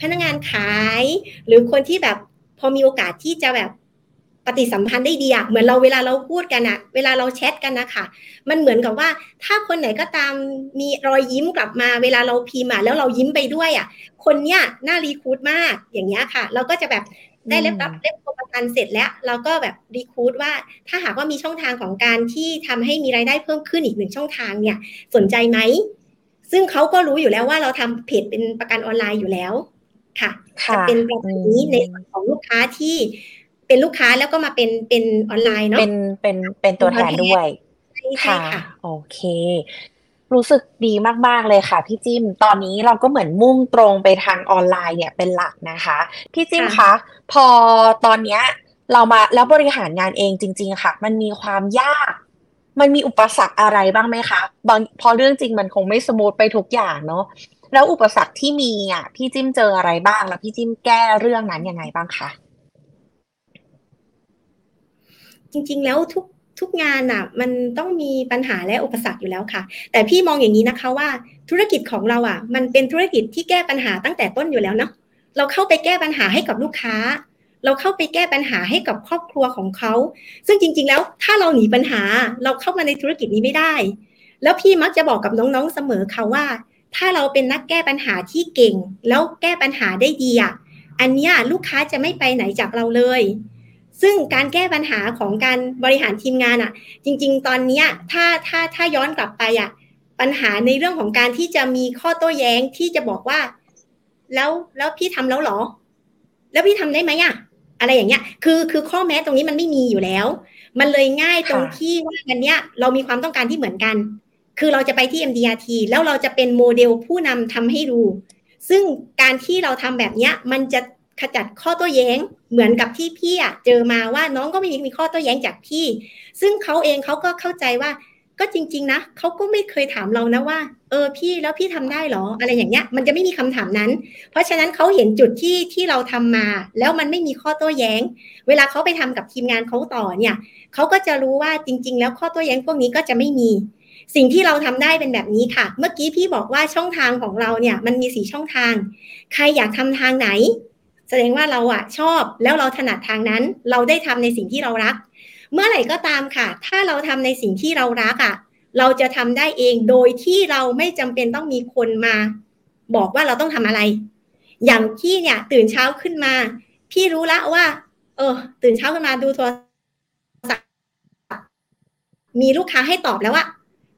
พนักงานขาย หรือคนที่แบบพอมีโอกาสที่จะแบบ ปฏิสัมพันธ์ได้ดีอะเหมือนเราเวลาเราพูดกันอะเวลาเราแชทกันนะคะมันเหมือนกับว่าถ้าคนไหนก็ตามมีรอยยิ้มกลับมา เวลาเราพิมพ์อะแล้วเรายิ้มไปด้วยอะคนเนี้ยน่ารีคูดมากอย่างเงี้ยค่ะ เราก็จะแบบได้เล็บรับเล็บโปรประกันเสร็จแล้ว เราก็แบบรีคูดว่าถ้าหากว่ามีช่องทางของการที่ทำให้มีรายได้เพิ่มขึ้นอีกหนึ่งช่องทางเนี่ย สนใจไหมซึ่งเขาก็รู้อยู่แล้วว่าเราทำเพจเป็นประกันออนไลน์อยู่แล้วค่ะจะเป็นแบบนี้ในส่วนของลูกค้าที่ เป็นลูกค้าแล้วก็มาเป็นเป็นออนไลน์เนาะเป็นเป็นเป็นตัวแทนด้วยค่ะ โอเค รู้สึกดีมาก ๆ เลยค่ะ พี่จิ้ม ตอนนี้เราก็เหมือนมุ่งตรงไปทางออนไลน์เนี่ยเป็นหลักนะคะ พี่จิ้มคะ พอตอนเนี้ย เรามาแล้วบริหารงานเองจริง ๆ ค่ะ มันมีความยาก มันมีอุปสรรคอะไรบ้างไหมคะ บางพอเรื่องจริงมันคงไม่สมูทไปทุกอย่างเนาะ แล้วอุปสรรคที่มีอะ พี่จิ้มเจออะไรบ้าง แล้วพี่จิ้มแก้เรื่องนั้นยังไงบ้างคะ จริง ๆ แล้วทุกทุกงานอะมันต้องมีปัญหาและอุปสรรคอยู่แล้วค่ะ แต่พี่มองอย่างนี้นะคะว่าธุรกิจของเราอะ มันเป็นธุรกิจที่แก้ปัญหาตั้งแต่ต้นอยู่แล้วเนาะเราเข้าไปแก้ปัญหาให้กับลูกค้า เราเข้าไปแก้ปัญหาให้กับครอบครัวของเขา ซึ่งจริง ๆ แล้วถ้าเราหนีปัญหาเราเข้ามาในธุรกิจนี้ไม่ได้ แล้วพี่มักจะบอกกับน้องๆเสมอค่ะว่า ถ้าเราเป็นนักแก้ปัญหาที่เก่ง แล้วแก้ปัญหาได้ดีอะอันนี้ลูกค้าจะไม่ไปไหนจากเราเลย ซึ่งการแก้ปัญหาของการบริหารทีมงานอะ่ะ จริง ๆ ตอนนี้ถ้าถ้าถ้าย้อนกลับไปอะ่ะปัญหาในเรื่องของการที่จะมีข้อโต้แย้งที่จะบอกว่า แล้วแล้วพี่ทำแล้วหรอ แล้วพี่ทำได้ไหมอะ่ะ อะไรอย่างเงี้ย คือคือข้อแม้ตรงนี้มันไม่มีอยู่แล้ว มันเลยง่ายตรงที่ว่าอันเนี้ยเรามีความต้องการที่เหมือนกัน คือเราจะไปที่ MDRT แล้วเราจะเป็นโมเดลผู้นำทำให้ดูซึ่งการที่เราทำแบบเนี้ยมันจะ ขจัดข้อโต้แย้งเหมือนกับที่พี่อะเจอมาว่าน้องก็ไม่มีข้อโต้แย้งจากพี่ ซึ่งเขาเองเขาก็เข้าใจว่า ก็จริง ๆ นะเขาก็ไม่เคยถามเรานะว่า เออพี่แล้วพี่ทำได้หรอ อะไรอย่างเงี้ย มันจะไม่มีคำถามนั้น เพราะฉะนั้นเขาเห็นจุดที่ที่เราทำมา แล้วมันไม่มีข้อโต้แย้ง เวลาเขาไปทำกับทีมงานเขาต่อเนี่ยเขาก็จะรู้ว่าจริง ๆ แล้วข้อโต้แย้งพวกนี้ก็จะไม่มีสิ่งที่เราทำได้เป็นแบบนี้ค่ะ เมื่อกี้พี่บอกว่าช่องทางของเราเนี่ยมันมีสีช่องทาง ใครอยากทำทางไหน แสดงว่าเราอะชอบแล้วเราถนัดทางนั้น เราได้ทำในสิ่งที่เรารัก เมื่อไหร่ก็ตามค่ะ ถ้าเราทำในสิ่งที่เรารักอะเราจะทำได้เองโดยที่เราไม่จำเป็นต้องมีคนมา บอกว่าเราต้องทำอะไร อย่างที่เนี่ย ตื่นเช้าขึ้นมา พี่รู้ละว่า เออ ตื่นเช้าขึ้นมาดูโทรศัพท์มีลูกค้าให้ตอบแล้วว่า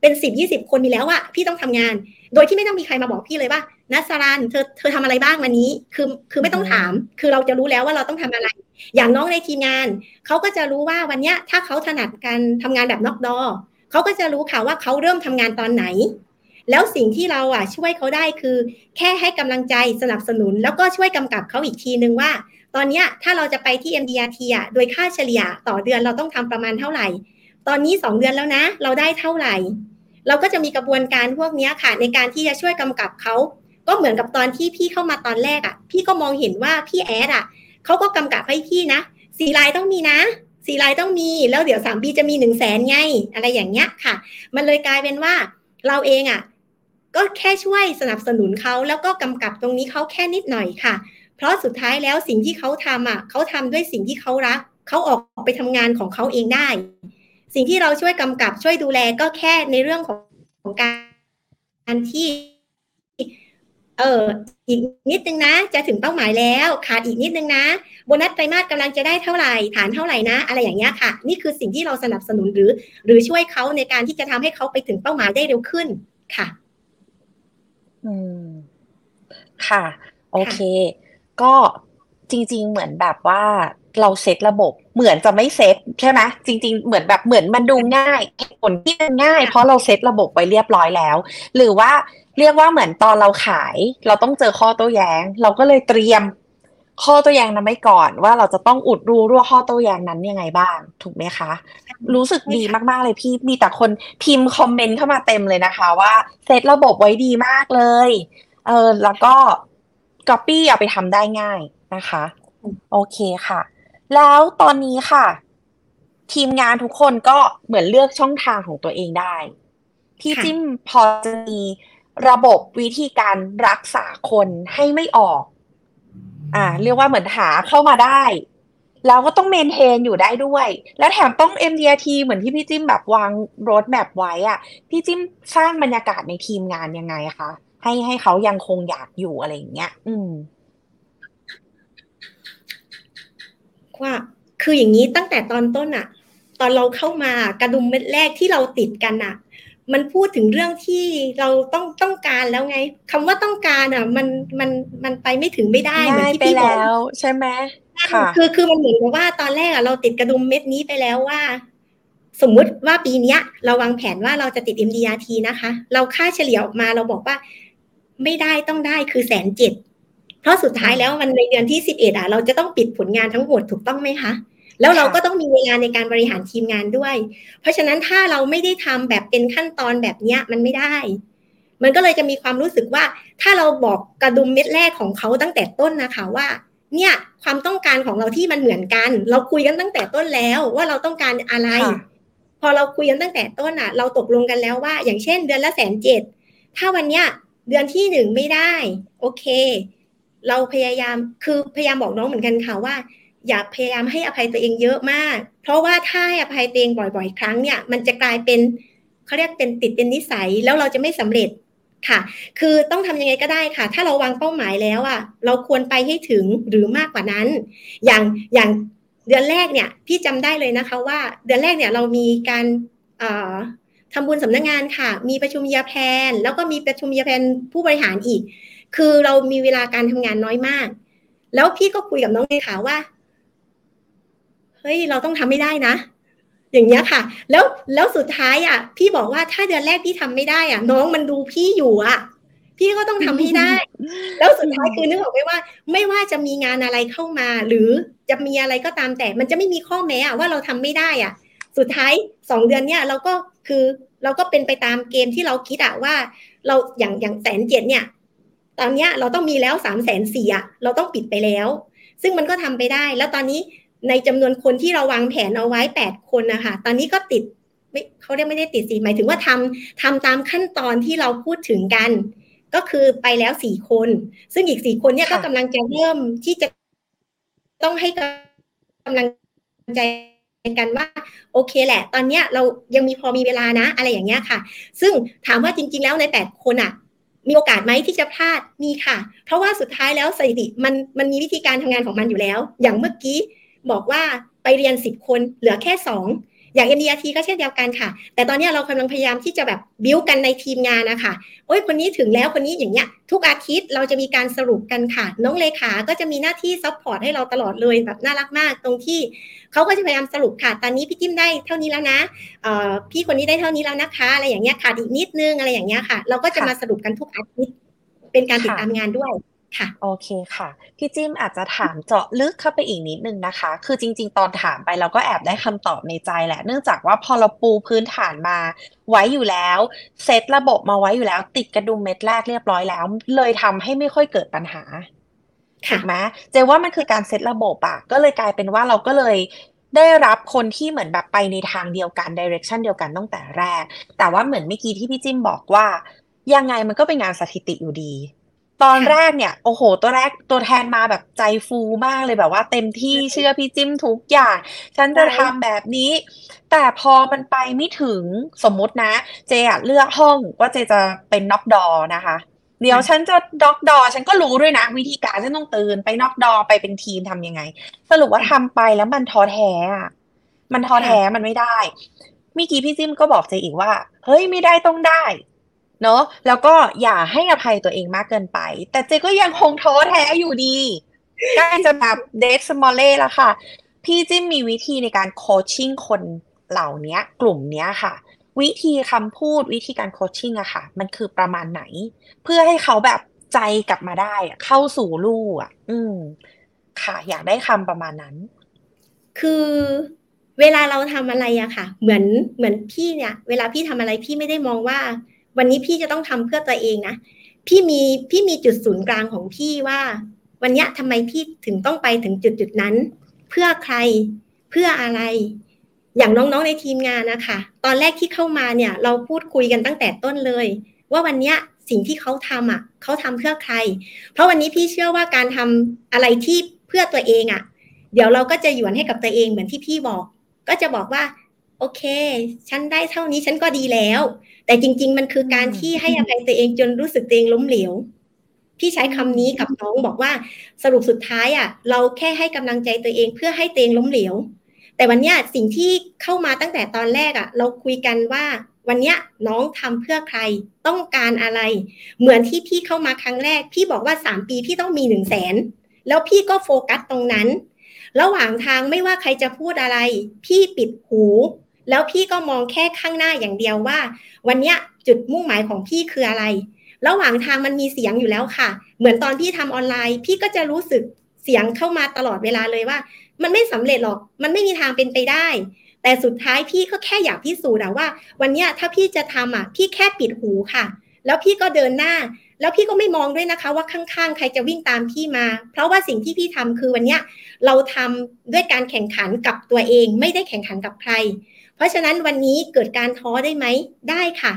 เป็นสิบยี่สิบคนมีแล้วว่าพี่ต้องทำงาน โดยที่ไม่ต้องมีใครมาบอกพี่เลยว่า นัสรันเธอเธอทำอะไรบ้างวันนี้ คือคือไม่ต้องถาม คือเราจะรู้แล้วว่าเราต้องทำอะไร อย่างน้องในทีมงานเขาก็จะรู้ว่าวันเนี้ยถ้าเขาถนัดการทำงานแบบนอกดอเขาก็จะรู้ค่ะว่าเขาเริ่มทำงานตอนไหน แล้วสิ่งที่เราอะช่วยเขาได้คือ แค่ให้กำลังใจสนับสนุน แล้วก็ช่วยกำกับเขาอีกทีนึงว่า ตอนเนี้ยถ้าเราจะไปที่ MDRT อะโดยค่าเฉลี่ยต่อเดือนเราต้องทำประมาณเท่าไหร่ ตอนนี้สองเดือนแล้วนะ เราได้เท่าไหร่ เราก็จะมีกระบวนการพวกนี้ค่ะในการที่จะช่วยกำกับเขา ก็เหมือนกับตอนที่พี่เข้ามาตอนแรกอะ่ะ พี่ก็มองเห็นว่าพี่แอดอะเขาก็กำกับให้พี่นะสีลายต้องมีนะสีลายต้องมีแล้วเดี๋ยวสามปีจะมีหนึ่งแสนไง อะไรอย่างเงี้ยค่ะ มันเลยกลายเป็นว่าเราเองอะ่ะก็แค่ช่วยสนับสนุนเขาแล้วก็กำกับตรงนี้เขาแค่นิดหน่อยค่ะ เพราะสุดท้ายแล้วสิ่งที่เขาทำอะเขาทำด้วยสิ่งที่เขารักเขาออกไปทำงานของเขาเองได้ สิ่งที่เราช่วยกำกับช่วยดูแลก็แค่ในเรื่องของของการที่ เอออีกนิดนึงนะ จะถึงเป้าหมายแล้ว ขาดอีกนิดนึงนะโบนัสไตรมาสกำลังจะได้เท่าไหร่ฐานเท่าไหร่นะ อะไรอย่างเงี้ยค่ะ นี่คือสิ่งที่เราสนับสนุนหรือ หรือช่วยเขาในการที่จะทำให้เขาไปถึงเป้าหมายได้เร็วขึ้นค่ะ อืม ค่ะ โอเค ก็จริง ๆ เหมือนแบบว่า เราเซตระบบ เหมือนจะไม่เซตใช่ไหมจริง ๆ เหมือนแบบเหมือนมันดูง่ายเหตุผลที่มันง่าย เพราะเราเซตระบบไว้เรียบร้อยแล้ว หรือว่าเรียกว่าเหมือนตอนเราขาย เราต้องเจอข้อโต้แย้ง เราก็เลยเตรียมข้อโต้แย้งนั้นไว้ก่อนว่าเราจะต้องอุดรูรั่วข้อโต้แย้งนั้นยังไงบ้าง ถูกไหมคะ รู้สึกดีมากๆเลยพี่มีแต่คนพิมพ์คอมเมนต์เข้ามาเต็มเลยนะคะ ว่าเซตระบบไว้ดีมากเลยเออแล้วก็ Copy เอาไปทำได้ง่ายนะคะ โอเคค่ะ แล้วตอนนี้ค่ะ ทีมงานทุกคนก็เหมือนเลือกช่องทางของตัวเองได้ พี่จิ้มพอจะมีระบบวิธีการรักษาคนให้ไม่ออก อ่า เรียกว่าเหมือนหาเข้ามาได้ แล้วก็ต้องเมนเทนอยู่ได้ด้วย แล้วแถมต้อง MDRT เหมือนที่พี่จิ้มแบบวางโรดแมปไว้อะ พี่จิ้มสร้างบรรยากาศในทีมงานยังไงคะ ให้ให้เขายังคงอยากอยู่อะไรอย่างเงี้ย อืม ว่าคืออย่างนี้ตั้งแต่ตอนต้นอะตอนเราเข้ามากระดุมเม็ดแรกที่เราติดกันอะมันพูดถึงเรื่องที่เราต้องต้องการแล้วไงคำว่าต้องการอะมันมันมันไปไม่ถึงไม่ได้เหมือนง่ายที่ไปพี่บอกแล้วใช่ไหมค่ะคือคือมันเหมือนกับว่าตอนแรกอะเราติดกระดุมเม็ดนี้ไปแล้วว่า สมมุติว่าปีเนี้ย เราวางแผนว่าเราจะติด MDRT นะคะ เราค่าเฉลี่ยออกมาเราบอกว่า ไม่ได้ต้องได้คือแสนเจ็ด เพราะสุดท้ายแล้วมันในเดือนที่สิบเอ็ดอะเราจะต้องปิดผลงานทั้งหมดถูกต้องไหมคะแล้วเราก็ต้องมีเวลาในการบริหารทีมงานด้วย เพราะฉะนั้นถ้าเราไม่ได้ทำแบบเป็นขั้นตอนแบบเนี้ยมันไม่ได้ มันก็เลยจะมีความรู้สึกว่า ถ้าเราบอกกระดุมเม็ดแรกของเขาตั้งแต่ต้นนะคะว่า เนี่ยความต้องการของเราที่มันเหมือนกัน เราคุยกันตั้งแต่ต้นแล้วว่าเราต้องการอะไรค่ะพอเราคุยกันตั้งแต่ต้นอะ เราตกลงกันแล้วว่า อย่างเช่น เดือนละแสนเจ็ดถ้าวันเนี้ยเดือนที่หนึ่งไม่ได้ โอเค เราพยายามคือพยายามบอกน้องเหมือนกันค่ะว่า อย่าพยายามให้อภัยตัวเองเยอะมาก เพราะว่าถ้าให้อภัยตัวเองบ่อย ๆ ครั้งเนี่ยมันจะกลายเป็นเขาเรียกเป็นติดเป็นนิสัยแล้วเราจะไม่สำเร็จค่ะ คือต้องทำยังไงก็ได้ค่ะ ถ้าเราวางเป้าหมายแล้วอะเราควรไปให้ถึงหรือมากกว่านั้น อย่างอย่างเดือนแรกเนี่ยพี่จำได้เลยนะคะว่าเดือนแรกเนี่ยเรามีการอ่อ ทำบุญสำนักงานค่ะ มีประชุมยาแพลนแล้วก็มีประชุมยาแพลนผู้บริหารอีก คือเรามีเวลาการทำงานน้อยมาก แล้วพี่ก็คุยกับน้องเลขาว่า เฮ้ย เราต้องทำไม่ได้นะ อย่างเงี้ยค่ะ แล้วแล้วสุดท้ายอะ พี่บอกว่าถ้าเดือนแรกพี่ทำไม่ได้อะ น้องมันดูพี่อยู่อะพี่ก็ต้องทำให้ได้ แล้วสุดท้ายคือนึกออกไหมว่า ไม่ว่าจะมีงานอะไรเข้ามา หรือจะมีอะไรก็ตามแต่ มันจะไม่มีข้อแม้อะว่าเราทำไม่ได้อะ สุดท้ายสองเดือนเนี้ยเราก็ คือเราก็เป็นไปตามเกมที่เราคิดอะว่าเราอย่างอย่างแสนเจ็ดเนี่ย ตอนเนี้ยเราต้องมีแล้วสามแสนสี่อะเราต้องปิดไปแล้ว ซึ่งมันก็ทำไปได้ แล้วตอนนี้ในจำนวนคนที่เราวางแผนเอาไว้แปดคนนะคะตอนนี้ก็ติดไม่เขาเรียกไม่ได้ติดสิหมายถึงว่าทำทำตามขั้นตอนที่เราพูดถึงกัน ก็คือไปแล้วสี่คน ซึ่งอีกสี่คนเนี่ยค่ะก็กำลังจะเริ่มที่จะต้องให้กำลังใจ กันว่าโอเคแหละ ตอนเนี้ยเรายังมีพอมีเวลานะ อะไรอย่างเงี้ยค่ะ ซึ่งถามว่าจริง ๆ แล้วในแปดคนอะมีโอกาสไหมที่จะพลาดมีค่ะ เพราะว่าสุดท้ายแล้วสถิติมันมันมีวิธีการทำงานของมันอยู่แล้ว อย่างเมื่อกี้บอกว่าไปเรียนสิบคนเหลือแค่ส องอย่าง MDRT ก็เช่นเดียวกันค่ะ แต่ตอนเนี้ยเรากำลังพยายามที่จะแบบบิ้วกันในทีมงานนะคะโอ้ยคนนี้ถึงแล้วคนนี้อย่างเงี้ยทุกอาทิตย์เราจะมีการสรุปกันค่ะ น้องเลขาก็จะมีหน้าที่ support ให้เราตลอดเลยแบบน่ารักมาก ตรงที่เขาก็จะพยายามสรุปค่ะ ตอนนี้พี่จิ้มได้เท่านี้แล้วนะเอ่อพี่คนนี้ได้เท่านี้แล้วนะคะอะไรอย่างเงี้ยขาดอีกนิดนึงอะไรอย่างเงี้ยค่ะ เราก็จะค่ะมาสรุปกันทุกอาทิตย์เป็นการติดค่ะตามงานด้วย ค่ะโอเคค่ะ พี่จิ้มอาจจะถามเจาะลึกเข้าไปอีกนิดนึงนะคะ คือจริง ๆ ตอนถามไปเราก็แอบได้คำตอบในใจแหละ เนื่องจากว่าพอเราปูพื้นฐานมา ไว้อยู่แล้วเซตระบบมาไว้อยู่แล้ว ติดกระดุมเม็ดแรกเรียบร้อยแล้ว เลยทำให้ไม่ค่อยเกิดปัญหาค่ะถูกไหมเจว่ามันคือการเซตระบบอะก็เลยกลายเป็นว่าเราก็เลยได้รับคนที่เหมือนแบบไปในทางเดียวกันดิเรกชันเดียวกันตั้งแต่แรก แต่ว่าเหมือนเมื่อกี้ที่พี่จิ้มบอกว่า ยังไงมันก็เป็นงานสถิติอยู่ดี ตอนแรกเนี่ย โอ้โห ตัวแรกตัวแทนมาแบบใจฟูมากเลยแบบว่าเต็มที่เชื่อพี่จิ้มทุกอย่าง ฉันจะทำแบบนี้ แต่พอมันไปไม่ถึงสมมุตินะ เจอะเลือกห้องว่าเจจะเป็นน็อกดอนะคะเดี๋ยวฉันจะด็อกดอ ฉันก็รู้ด้วยนะ วิธีการฉันต้องตื่นไปน็อกดอไปเป็นทีมทำยังไง สรุปว่าทำไปแล้วมันท้อแท้อะมันท้อแท้มันไม่ได้เมื่อกี้พี่จิ้มก็บอกเจอีกว่า เฮ้ยไม่ได้ต้องได้ เนอะแล้วก็อย่าให้อภัยตัวเองมากเกินไป แต่เจก็ยังคงท้อแท้อยู่ดีใกล้จะแบบเดทสมอลเล่แล้วค่ะ พี่จิ้มมีวิธีในการโคชชิ่งคนเหล่านี้กลุ่มเนี้ยค่ะ วิธีคำพูดวิธีการโคชชิ่งอะค่ะ มันคือประมาณไหน เพื่อให้เขาแบบใจกลับมาได้เข้าสู่ลู่อะอืม ค่ะ อยากได้คำประมาณนั้น คือเวลาเราทำอะไรอะค่ะ เหมือนเหมือนพี่เนี่ย เวลาพี่ทำอะไรพี่ไม่ได้มองว่า วันนี้พี่จะต้องทำเพื่อตัวเองนะพี่มีพี่มีจุดศูนย์กลางของพี่ว่า วันนี้ทำไมพี่ถึงต้องไปถึงจุดจุดนั้น เพื่อใครเพื่ออะไร อย่างน้องๆในทีมงานนะคะตอนแรกที่เข้ามาเนี่ย เราพูดคุยกันตั้งแต่ต้นเลย ว่าวันนี้สิ่งที่เขาทำอะเขาทำเพื่อใคร เพราะวันนี้พี่เชื่อว่าการทำอะไรที่เพื่อตัวเองอะ เดี๋ยวเราก็จะหยวนให้กับตัวเองเหมือนที่พี่บอก ก็จะบอกว่า โอเค ฉันได้เท่านี้ฉันก็ดีแล้ว แต่จริง ๆ มันคือการที่ให้อภัยตัวเองจนรู้สึกตัวเองล้มเหลวพี่ใช้คำนี้กับน้องบอกว่าสรุปสุดท้ายอะเราแค่ให้กำลังใจตัวเองเพื่อให้ตัวเองล้มเหลว แต่วันนี้สิ่งที่เข้ามาตั้งแต่ตอนแรกอะ เราคุยกันว่าวันนี้น้องทำเพื่อใครต้องการอะไร เหมือนที่พี่เข้ามาครั้งแรก พี่บอกว่าสามปีพี่ต้องมีหนึ่งแสนแล้วพี่ก็โฟกัสตรงนั้น ระหว่างทางไม่ว่าใครจะพูดอะไร พี่ปิดหู แล้วพี่ก็มองแค่ข้างหน้าอย่างเดียวว่า วันนี้จุดมุ่งหมายของพี่คืออะไร ระหว่างทางมันมีเสียงอยู่แล้วค่ะ เหมือนตอนพี่ทำออนไลน์ พี่ก็จะรู้สึกเสียงเข้ามาตลอดเวลาเลยว่า มันไม่สำเร็จหรอก มันไม่มีทางเป็นไปได้ แต่สุดท้ายพี่ก็แค่อยากพิสูจน์ว่า วันนี้ถ้าพี่จะทำอะพี่แค่ปิดหูค่ะ แล้วพี่ก็เดินหน้า แล้วพี่ก็ไม่มองด้วยนะคะ ว่าข้างๆ ใครจะวิ่งตามพี่มา เพราะว่าสิ่งที่พี่ทำคือวันนี้เราทำด้วยการแข่งขันกับตัวเอง ไม่ได้แข่งขันกับใคร เพราะฉะนั้นวันนี้เกิดการท้อได้ไหมได้ค่ะ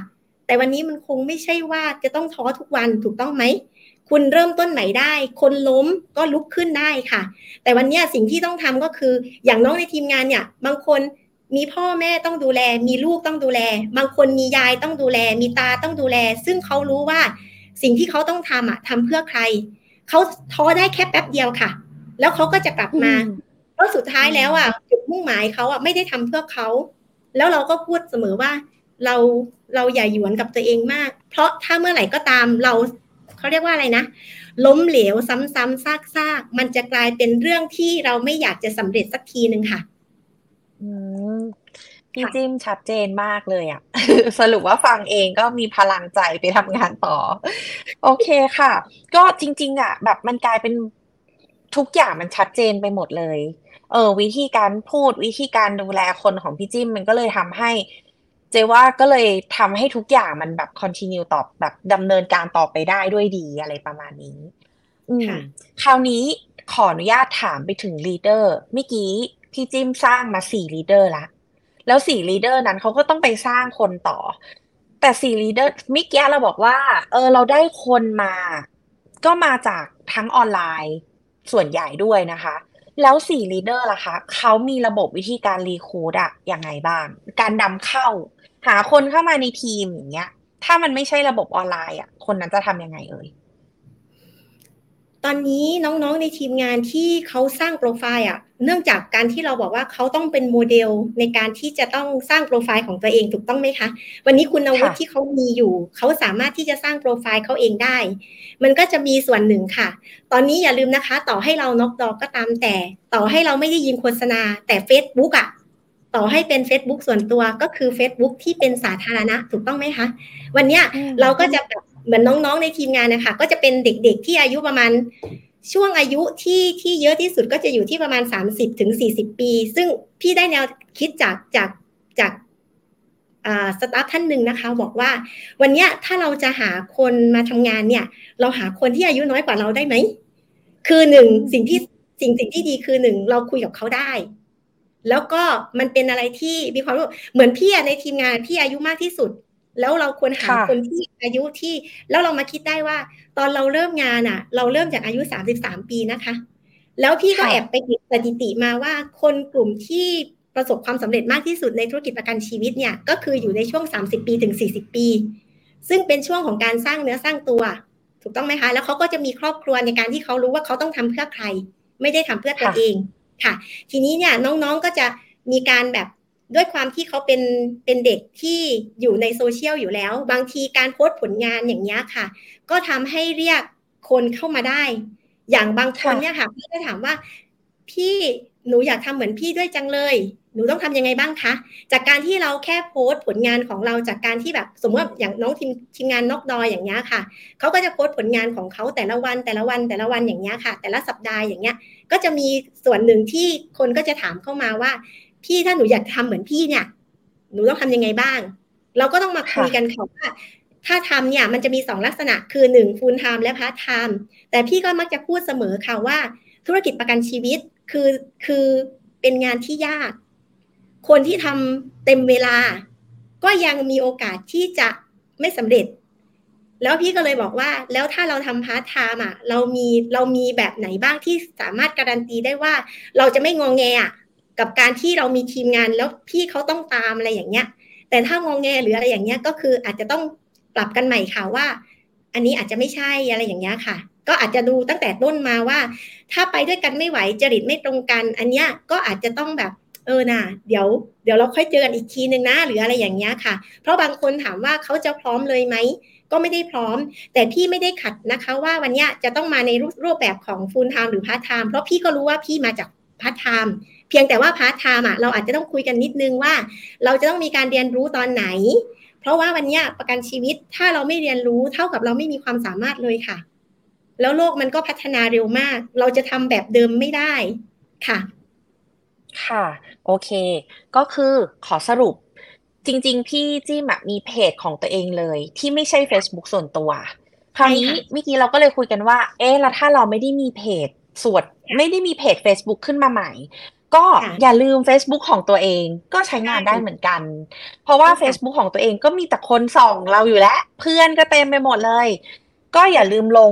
แต่วันนี้มันคงไม่ใช่ว่าจะต้องท้อทุกวันถูกต้องไหมคุณเริ่มต้นใหม่ได้ คนล้มก็ลุกขึ้นได้ค่ะ แต่วันนี้สิ่งที่ต้องทำก็คือ อย่างน้องในทีมงานเนี่ย บางคนมีพ่อแม่ต้องดูแล มีลูกต้องดูแล บางคนมียายต้องดูแล มีตาต้องดูแล ซึ่งเขารู้ว่าสิ่งที่เขาต้องทำอะทำเพื่อใคร เขาท้อได้แค่แป๊บเดียวค่ะ แล้วเขาก็จะกลับมาเพราะสุดท้ายแล้วอะจุดมุ่งหมายเขาอะไม่ได้ทำเพื่อเขา แล้วเราก็พูดเสมอว่าเราเราอย่าหยวนกับตัวเองมาก เพราะถ้าเมื่อไหร่ก็ตามเราเขาเรียกว่าอะไรนะ ล้มเหลวซ้ำๆซากๆ มันจะกลายเป็นเรื่องที่เราไม่อยากจะสำเร็จสักทีหนึ่งค่ะอืมพี่จิ้มชัดเจนมากเลยอะสรุปว่าฟังเองก็มีพลังใจไปทำงานต่อ โอเคค่ะ ก็จริง ๆอะแบบมันกลายเป็นทุกอย่างมันชัดเจนไปหมดเลย เออวิธีการพูดวิธีการดูแลคนของพี่จิ้มมันก็เลยทำให้ เจว่าก็เลยทำให้ทุกอย่างมันแบบ continue ต่อแบบดำเนินการต่อไปได้ด้วยดีอะไรประมาณนี้อืมค่ะคราวนี้ขออนุญาตถามไปถึง leader เมื่อกี้พี่จิ้มสร้างมาสี่ leader ละแล้วสี่ leader นั้นเขาก็ต้องไปสร้างคนต่อ แต่สี่ leader เมื่อกี้เราบอกว่า เออ เราได้คนมา ก็มาจากทั้งออนไลน์ส่วนใหญ่ด้วยนะคะ แล้วสี่ leader ล่ะคะเขามีระบบวิธีการ recruit อะยังไงบ้าง การนำเข้า หาคนเข้ามาในทีมอย่างเงี้ย ถ้ามันไม่ใช่ระบบออนไลน์อะคนนั้นจะทำยังไงเอ่ยตอนนี้น้องๆในทีมงานที่เขาสร้างโปรไฟล์อะ เนื่องจากการที่เราบอกว่าเขาต้องเป็นโมเดลในการที่จะต้องสร้างโปรไฟล์ของตัวเองถูกต้องไหมคะ วันนี้คุณอาวุธค่ะที่เขามีอยู่ เขาสามารถที่จะสร้างโปรไฟล์เขาเองได้ มันก็จะมีส่วนหนึ่งค่ะ ตอนนี้อย่าลืมนะคะ ต่อให้เราน็อกดอกก็ตามแต่ ต่อให้เราไม่ได้ยินโฆษณา แต่ Facebook อะต่อให้เป็น Facebook ส่วนตัวก็คือ Facebook ที่เป็นสาธารณะถูกต้องไหมคะ วันเนี้ยอืมเราก็จะแบบเหมือนน้องๆในทีมงานนะคะก็จะเป็นเด็กๆที่อายุประมาณ ช่วงอายุที่ที่เยอะที่สุดก็จะอยู่ที่ประมาณ 30ถึง40 ปี ซึ่งพี่ได้แนวคิดจากจากจากอ่าสตาฟท่านหนึ่งนะคะบอกว่า วันเนี้ยถ้าเราจะหาคนมาทำงานเนี่ย เราหาคนที่อายุน้อยกว่าเราได้ไหม คือหนึ่งสิ่งที่สิ่งสิ่งที่ดีคือหนึ่งเราคุยกับเขาได้ แล้วก็มันเป็นอะไรที่มีความรู้เหมือนพี่อะในทีมงานพี่อายุมากที่สุด แล้วเราควรหาค่ะคนที่อายุที่ แล้วเรามาคิดได้ว่า ตอนเราเริ่มงานอะ เราเริ่มจากอายุสามสิบสามปีนะคะ แล้วพี่ก็ค่ะแอบไปเก็บสถิติมาว่าคนกลุ่มที่ประสบความสำเร็จมากที่สุดในธุรกิจประกันชีวิตเนี่ย ก็คืออยู่ในช่วง 30 ปีถึง 40 ปี ซึ่งเป็นช่วงของการสร้างเนื้อสร้างตัว ถูกต้องไหมคะ แล้วเขาก็จะมีครอบครัวในการที่เขารู้ว่าเขาต้องทำเพื่อใคร ไม่ได้ทำเพื่อตัวค่ะเองค่ะ ทีนี้เนี่ยน้องๆก็จะมีการแบบ ด้วยความที่เขาเป็นเป็นเด็กที่อยู่ในโซเชียลอยู่แล้ว บางทีการโพสต์ผลงานอย่างเงี้ค่ะ ก็ทำให้เรียกคนเข้ามาได้ อย่างบางคนเนี่ยค่ะพี่ก็ถามว่า พี่หนูอยากทำเหมือนพี่ด้วยจังเลย หนูต้องทำยังไงบ้างคะ จากการที่เราแค่โพสต์ผลงานของเราจากการที่แบบสมมติว่าอย่างน้องทีมทีมงานนอกดอยอย่างเงี้ยค่ะเขาก็จะโพสต์ผลงานของเขาแต่ละวันแต่ละวันแต่ละวันอย่างเงี้ยค่ะ แต่ละสัปดาห์อย่างเงี้ย ก็จะมีส่วนหนึ่งที่คนก็จะถามเข้ามาว่า พี่ถ้าหนูอยากทำเหมือนพี่เนี่ย หนูต้องทำยังไงบ้าง เราก็ต้องมาคุยกันค่ะว่าถ้าทำเนี่ยมันจะมีสองลักษณะคือหนึ่ง full-time และพาร์ทไทม์แต่พี่ก็มักจะพูดเสมอค่ะว่า ธุรกิจประกันชีวิตคือคือเป็นงานที่ยาก คนที่ทำเต็มเวลา ก็ยังมีโอกาสที่จะไม่สำเร็จ แล้วพี่ก็เลยบอกว่า แล้วถ้าเราทำพาร์ทไทม์อะเรามีเรามีแบบไหนบ้างที่สามารถการันตีได้ว่า เราจะไม่งองแงอะ กับการที่เรามีทีมงานแล้วพี่เขาต้องตามอะไรอย่างเงี้ย แต่ถ้างองแงหรืออะไรอย่างเงี้ยก็คืออาจจะต้องปรับกันใหม่ค่ะว่า อันนี้อาจจะไม่ใช่อะไรอย่างเงี้ยค่ะ ก็อาจจะดูตั้งแต่ต้นมาว่า ถ้าไปด้วยกันไม่ไหวจริตไม่ตรงกัน อันเนี้ยก็อาจจะต้องแบบเออน่ะเดี๋ยวเดี๋ยวเราค่อยเจอกันอีกทีหนึ่งนะหรืออะไรอย่างเงี้ยค่ะ เพราะบางคนถามว่าเขาจะพร้อมเลยไหมก็ไม่ได้พร้อม แต่พี่ไม่ได้ขัดนะคะว่าวันเนี้ยจะต้องมาในรูปรูปแบบของ full-time หรือพาร์ทไทม์เพราะพี่ก็รู้ว่าพี่มาจากพาร์ทไทม์ เพียงแต่ว่าพาร์ทไทม์อะเราอาจจะต้องคุยกันนิดนึงว่า เราจะต้องมีการเรียนรู้ตอนไหน เพราะว่าวันเนี้ยประกันชีวิตถ้าเราไม่เรียนรู้เท่ากับเราไม่มีความสามารถเลยค่ะ แล้วโลกมันก็พัฒนาเร็วมาก เราจะทำแบบเดิมไม่ได้ค่ะ ค่ะ โอเค ก็คือขอสรุปจริง ๆ พี่จิ้มอะมีเพจของตัวเองเลย ที่ไม่ใช่ Facebook ส่วนตัว คราวนี้ใช่ค่ะเมื่อกี้เราก็เลยคุยกันว่า เอ๊ะแล้วถ้าเราไม่ได้มีเพจส่วนไม่ได้มีเพจ Facebook ขึ้นมาใหม่ ก็ค่ะอย่าลืม Facebook ของตัวเองก็ใช้งานใช่ได้เหมือนกัน เพราะว่าใช่ค่ะ Facebook ของตัวเองก็มีแต่คนส่องเราอยู่แล้ว เพื่อนก็เต็มไปหมดเลย ก็อย่าลืมลง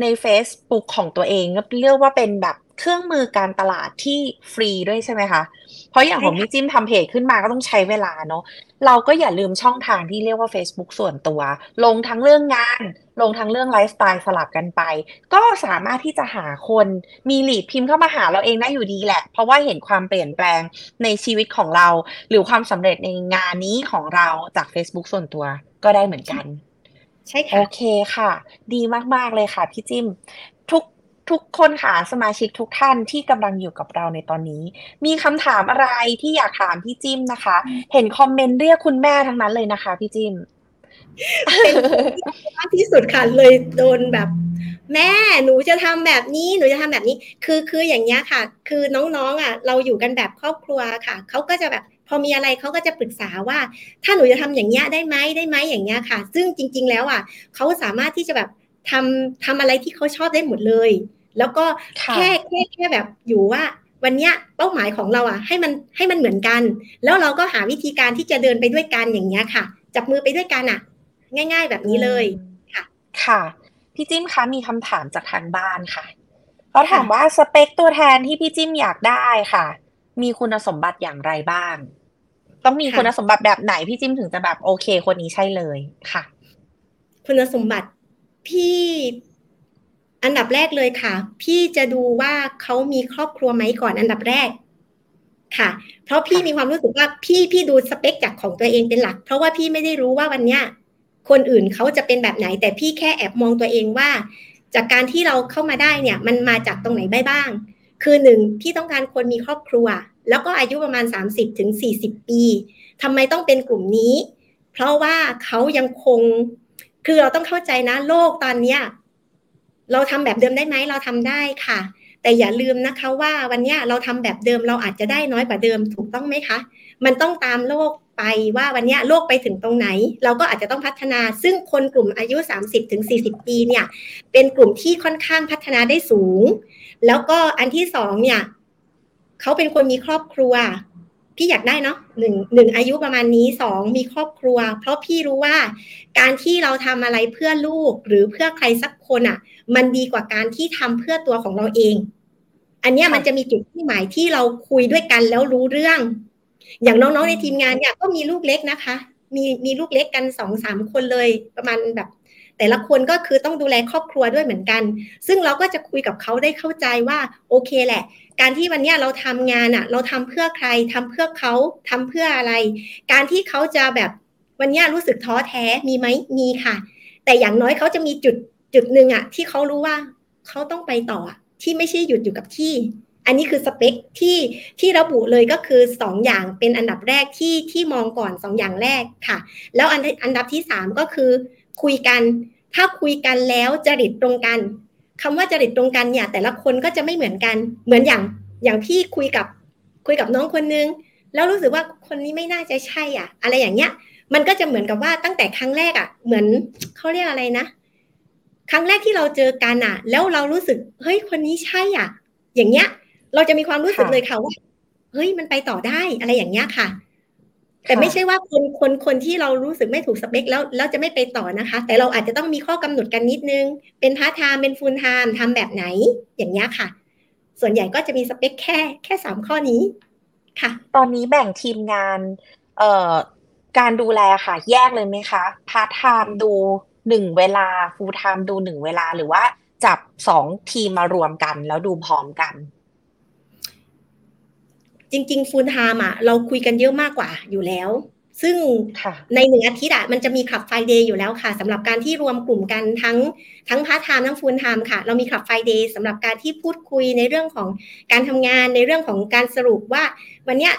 ใน Facebook ของตัวเองก็เรียกว่าเป็นแบบเครื่องมือการตลาดที่ฟรีด้วยใช่ไหมคะ เพราะอย่างของใช่ค่ะพี่จิ้มทำเพจขึ้นมาก็ต้องใช้เวลาเนาะ เราก็อย่าลืมช่องทางที่เรียกว่า Facebook ส่วนตัว ลงทั้งเรื่องงาน ลงทั้งเรื่องไลฟ์สไตล์สลับกันไป ก็สามารถที่จะหาคนมีลีดพิมพ์เข้ามาหาเราเองได้อยู่ดีแหละ เพราะว่าเห็นความเปลี่ยนแปลงในชีวิตของเรา หรือความสำเร็จในงานนี้ของเราจาก Facebook ส่วนตัวก็ได้เหมือนกัน ใช่โอค่ะเคค่ะ ดีมาก ๆ เลยค่ะพี่จิ้มทุก ทุกคนค่ะสมาชิกทุกท่านที่กำลังอยู่กับเราในตอนนี้ มีคำถามอะไรที่อยากถามพี่จิ้มนะคะ เห็นคอมเมนต์เรียกคุณแม่ทั้งนั้นเลยนะคะ พี่จิ้มเป็นคนที่มากที่สุดค่ะเลยโดนแบบ แม่หนูจะทำแบบนี้หนูจะทำแบบนี้ คือคืออย่างเงี้ยค่ะ คือน้องๆอะ เราอยู่กันแบบครอบครัวค่ะเขาก็จะแบบพอมีอะไรเขาก็จะปรึกษาว่า ถ้าหนูจะทำอย่างเงี้ยได้ไหมได้ไหมอย่างเงี้ยค่ะ ซึ่งจริง ๆ แล้วอะเขาสามารถที่จะแบบ ทำทำอะไรที่เขาชอบได้หมดเลย แล้วก็ค่ะแค่แค่แค่แบบอยู่ว่า วันเนี้ยเป้าหมายของเราอะ ให้มันให้มันเหมือนกัน แล้วเราก็หาวิธีการที่จะเดินไปด้วยกันอย่างเงี้ยค่ะ จับมือไปด้วยกันอะ ง่าย ๆ แบบนี้เลยค่ะ ค่ะ พี่จิ้มคะมีคำถามจากทางบ้านค่ะเขาถามว่าสเปคตัวแทนที่พี่จิ้มอยากได้ค่ะ มีคุณสมบัติอย่างไรบ้าง ต้องมีค่ะคุณสมบัติแบบไหนพี่จิ้มถึงจะแบบโอเค คนนี้ใช่เลยค่ะ คุณสมบัติ พี่อันดับแรกเลยค่ะ พี่จะดูว่าเขามีครอบครัวไหมก่อนอันดับแรกค่ะ เพราะพี่มีความรู้สึกว่าพี่พี่ดูสเปคจากของตัวเองเป็นหลัก เพราะว่าพี่ไม่ได้รู้ว่าวันเนี้ยคนอื่นเขาจะเป็นแบบไหน แต่พี่แค่แอบมองตัวเองว่า จากการที่เราเข้ามาได้เนี่ย มันมาจากตรงไหนได้บ้าง คือหนึ่งพี่ต้องการคนมีครอบครัว แล้วก็อายุประมาณ 30ถึง40 ปีทำไมต้องเป็นกลุ่มนี้ เพราะว่าเขายังคง คือเราต้องเข้าใจนะ โลกตอนเนี้ยเราทำแบบเดิมได้ไหมเราทำได้ค่ะ แต่อย่าลืมนะคะว่าวันนี้เราทำแบบเดิมเราอาจจะได้น้อยกว่าเดิมถูกต้องไหมคะ มันต้องตามโลกไปว่าวันนี้โลกไปถึงตรงไหน เราก็อาจจะต้องพัฒนา ซึ่งคนกลุ่มอายุ 30ถึง40 ปีเนี่ย เป็นกลุ่มที่ค่อนข้างพัฒนาได้สูง แล้วก็อันที่สองเนี่ยเขาเป็นคนมีครอบครัว พี่อยากได้เนาะหนึ่งหนึ่งอายุประมาณนี้สองมีครอบครัว เพราะพี่รู้ว่าการที่เราทำอะไรเพื่อลูกหรือเพื่อใครสักคนอะ มันดีกว่าการที่ทำเพื่อตัวของเราเอง อันเนี้ยมันจะมีจุดที่หมายที่เราคุยด้วยกันแล้วรู้เรื่อง อย่างน้องๆในทีมงานเนี่ยก็มีลูกเล็กนะคะ มีมีลูกเล็กกันสองสามคนเลยประมาณแบบแต่ละคนก็คือต้องดูแลครอบครัวด้วยเหมือนกัน ซึ่งเราก็จะคุยกับเขาได้เข้าใจว่าโอเคแหละ การที่วันเนี้ยเราทำงานอะเราทำเพื่อใครทำเพื่อเขาทำเพื่ออะไร การที่เขาจะแบบวันเนี้ยรู้สึกท้อแท้มีไหมมีค่ะ แต่อย่างน้อยเขาจะมีจุดจุดหนึ่งอะที่เขารู้ว่าเขาต้องไปต่อที่ไม่ใช่หยุดอยู่กับที่ อันนี้คือสเปคที่ที่ระบุเลยก็คือสองอย่างเป็นอันดับแรกที่ที่มองก่อนสองอย่างแรกค่ะ แล้วอันอันดับที่สามก็คือคุยกัน ถ้าคุยกันแล้วจริตตรงกัน คำว่าจริตตรงกันเนี่ย แต่ละคนก็จะไม่เหมือนกัน เหมือนอย่างอย่างพี่คุยกับคุยกับน้องคนนึง แล้วรู้สึกว่าคนนี้ไม่น่าจะใช่อะ อะไรอย่างเงี้ย มันก็จะเหมือนกับว่าตั้งแต่ครั้งแรกอะ เหมือนเขาเรียกอะไรนะ ครั้งแรกที่เราเจอกันอะ แล้วเรารู้สึกเฮ้ยคนนี้ใช่อะ อย่างเงี้ย เราจะมีความรู้สึกเลยค่ะว่าเฮ้ยมันไปต่อได้อะไรอย่างเงี้ยค่ะ แต่ไม่ใช่ว่าคนคนคนที่เรารู้สึกไม่ถูกสเปคแล้วแล้วจะไม่ไปต่อนะคะ แต่เราอาจจะต้องมีข้อกำหนดกันนิดนึง เป็นพาร์ทไทม์เป็น full-time ทำแบบไหนอย่างเงี้ยค่ะ ส่วนใหญ่ก็จะมีสเปคแค่แค่สามข้อนี้ค่ะ ตอนนี้แบ่งทีมงานเอ่อการดูแลค่ะ แยกเลยไหมคะพาร์ทไทม์ดูหนึ่งเวลา full-time ดูหนึ่งเวลาหรือว่าจับสองทีมมารวมกันแล้วดูพร้อมกัน จริงๆ full-time อะเราคุยกันเยอะมากกว่าอยู่แล้ว ซึ่งค่ะในหนึ่งอาทิตย์อะมันจะมี Club Friday อยู่แล้วค่ะสำหรับการที่รวมกลุ่มกันทั้งทั้งพาร์ทไทม์ทั้ง full-time ค่ะ เรามี Club Friday สำหรับการที่พูดคุยในเรื่องของการทำงานในเรื่องของการสรุปว่าวันเนี้ย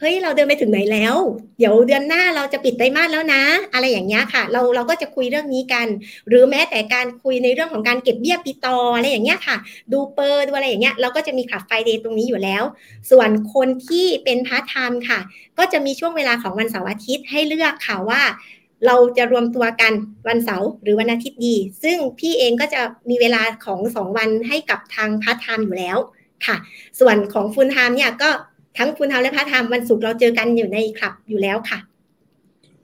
เฮ้ยเราเดินไปถึงไหนแล้ว เดี๋ยวเดือนหน้าเราจะปิดไตรมาสแล้วนะ อะไรอย่างเงี้ยค่ะ เราเราก็จะคุยเรื่องนี้กัน หรือแม้แต่การคุยในเรื่องของการเก็บเบี้ยปีต่ออะไรอย่างเงี้ยค่ะ ดูเปอร์ดูอะไรอย่างเงี้ยเราก็จะมี Club Friday ตรงนี้อยู่แล้ว ส่วนคนที่เป็นพาร์ทไทม์ค่ะ ก็จะมีช่วงเวลาของวันเสาร์อาทิตย์ให้เลือกค่ะว่าเราจะรวมตัวกันวันเสาร์หรือวันอาทิตย์ดี ซึ่งพี่เองก็จะมีเวลาของสองวันให้กับทางพาร์ทไทม์อยู่แล้วค่ะ ส่วนของ full-time เนี่ยก็ ทั้ง full-time และพาร์ทไทม์วันศุกร์เราเจอกันอยู่ในคลับอยู่แล้วค่ะ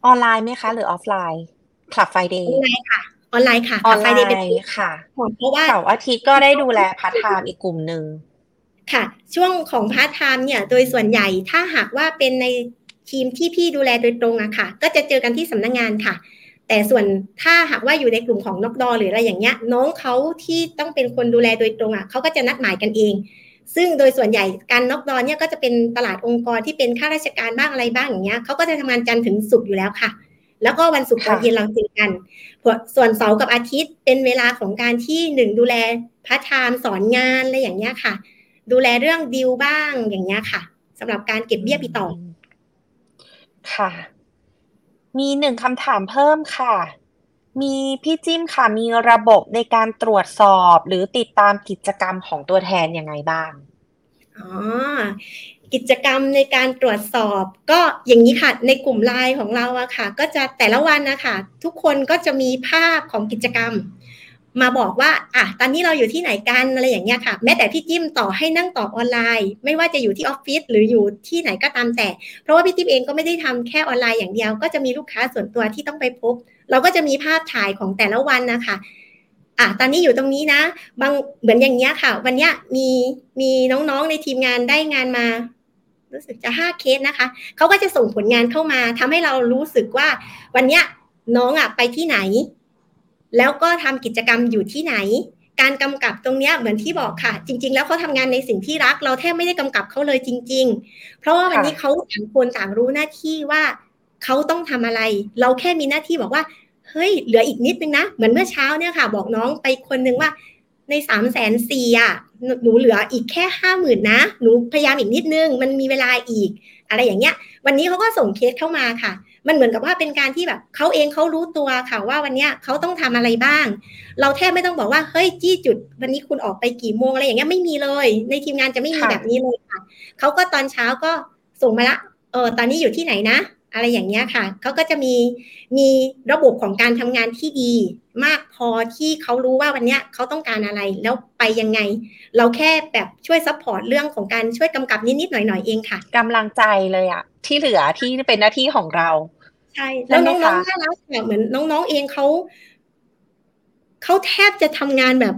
ออนไลน์ไหมคะ หรือออฟไลน์ Club Friday เป็นออนไลน์ค่ะออนไลน์ค่ะเพราะว่าเสาร์อาทิตย์ก็ได้ดูแลพาร์ทไทม์อีกกลุ่มหนึ่งค่ะ ช่วงของพาร์ทไทม์เนี่ย โดยส่วนใหญ่ถ้าหากว่าเป็นในทีมที่พี่ดูแลโดยตรงอะค่ะ ก็จะเจอกันที่สำนักงานค่ะ แต่ส่วนถ้าหากว่าอยู่ในกลุ่มของนกดอหรืออะไรอย่างเงี้ย น้องเขาที่ต้องเป็นคนดูแลโดยตรงอะเขาก็จะนัดหมายกันเอง ซึ่งโดยส่วนใหญ่การนกดอเนี่ยก็จะเป็นตลาดองค์กรที่เป็นข้าราชการบ้างอะไรบ้างอย่างเงี้ยเขาก็จะทำงานจันทร์ถึงศุกร์อยู่แล้วค่ะ แล้วก็วันศุกร์ตอนค่ะเย็นเราเจอกัน ส่วนเสาร์กับอาทิตย์เป็นเวลาของการที่หนึ่งดูแลพาร์ทไทม์สอนงานอะไรอย่างเงี้ยค่ะ ดูแลเรื่อง due บ้างอย่างเงี้ยค่ะสำหรับการเก็บเบี้ยปีต่อค่ะ มีหนึ่งคำถามเพิ่มค่ะ มีพี่จิ้มค่ะมีระบบในการตรวจสอบหรือติดตามกิจกรรมของตัวแทนยังไงบ้างอ๋อกิจกรรมในการตรวจสอบก็อย่างนี้ค่ะในกลุ่มไลน์ของเราอะค่ะ ก็จะแต่ละวันนะคะทุกคนก็จะมีภาพของกิจกรรม มาบอกว่าอะตอนนี้เราอยู่ที่ไหนกันอะไรอย่างเงี้ยค่ะ แม้แต่พี่จิ้มต่อให้นั่งตอบออนไลน์ ไม่ว่าจะอยู่ที่ออฟฟิศหรืออยู่ที่ไหนก็ตามแต่ เพราะว่าพี่จิ้มเองก็ไม่ได้ทำแค่ออนไลน์อย่างเดียว ก็จะมีลูกค้าส่วนตัวที่ต้องไปพบ เราก็จะมีภาพถ่ายของแต่ละวันนะคะอะตอนนี้อยู่ตรงนี้นะ บางเหมือนอย่างเงี้ยค่ะ วันเนี้ยมีมีน้องๆในทีมงานได้งานมา รู้สึกจะห้าเคสนะคะเขาก็จะส่งผลงานเข้ามาทำให้เรารู้สึกว่า วันเนี้ยน้องอะไปที่ไหน แล้วก็ทำกิจกรรมอยู่ที่ไหน การกำกับตรงเนี้ยเหมือนที่บอกค่ะ จริง ๆ แล้วเขาทำงานในสิ่งที่รัก เราแทบไม่ได้กำกับเขาเลยจริง ๆ เพราะว่าวันนี้เขาต่างคนต่างรู้หน้าที่ว่า เขาต้องทำอะไร เราแค่มีหน้าที่บอกว่า เฮ้ย เหลืออีกนิดนึงนะ เหมือนเมื่อเช้าเนี่ยค่ะ บอกน้องไปคนนึงว่าในสามแสนสี่อะหนูเหลืออีกแค่ห้าหมื่นนะ หนูพยายามอีกนิดนึง มันมีเวลาอีก อะไรอย่างเงี้ย วันนี้เขาก็ส่งเคสเข้ามาค่ะ มันเหมือนกับว่าเป็นการที่แบบเขาเองเขารู้ตัวค่ะว่าวันเนี้ยเขาต้องทำอะไรบ้าง เราแทบไม่ต้องบอกว่า เฮ้ยจี้จุด วันนี้คุณออกไปกี่โมงอะไรอย่างเงี้ยไม่มีเลย ในทีมงานจะไม่มีแบบนี้เลยค่ะเขาก็ตอนเช้าก็ส่งมาละเออตอนนี้อยู่ที่ไหนนะ อะไรอย่างเงี้ยค่ะเขาก็จะมีมีระบบของการทำงานที่ดี มากพอที่เขารู้ว่าวันเนี้ยเขาต้องการอะไรแล้วไปยังไง เราแค่แบบช่วย support เรื่องของการช่วยกำกับนิดๆหน่อยๆเองค่ะกำลังใจเลยอะที่เหลือที่เป็นหน้าที่ของเราใช่แล้วใช่น้ไหมคะ น้องๆน่ารักค่ะเหมือนน้องๆเองเขาเขาแทบจะทำงานแบบ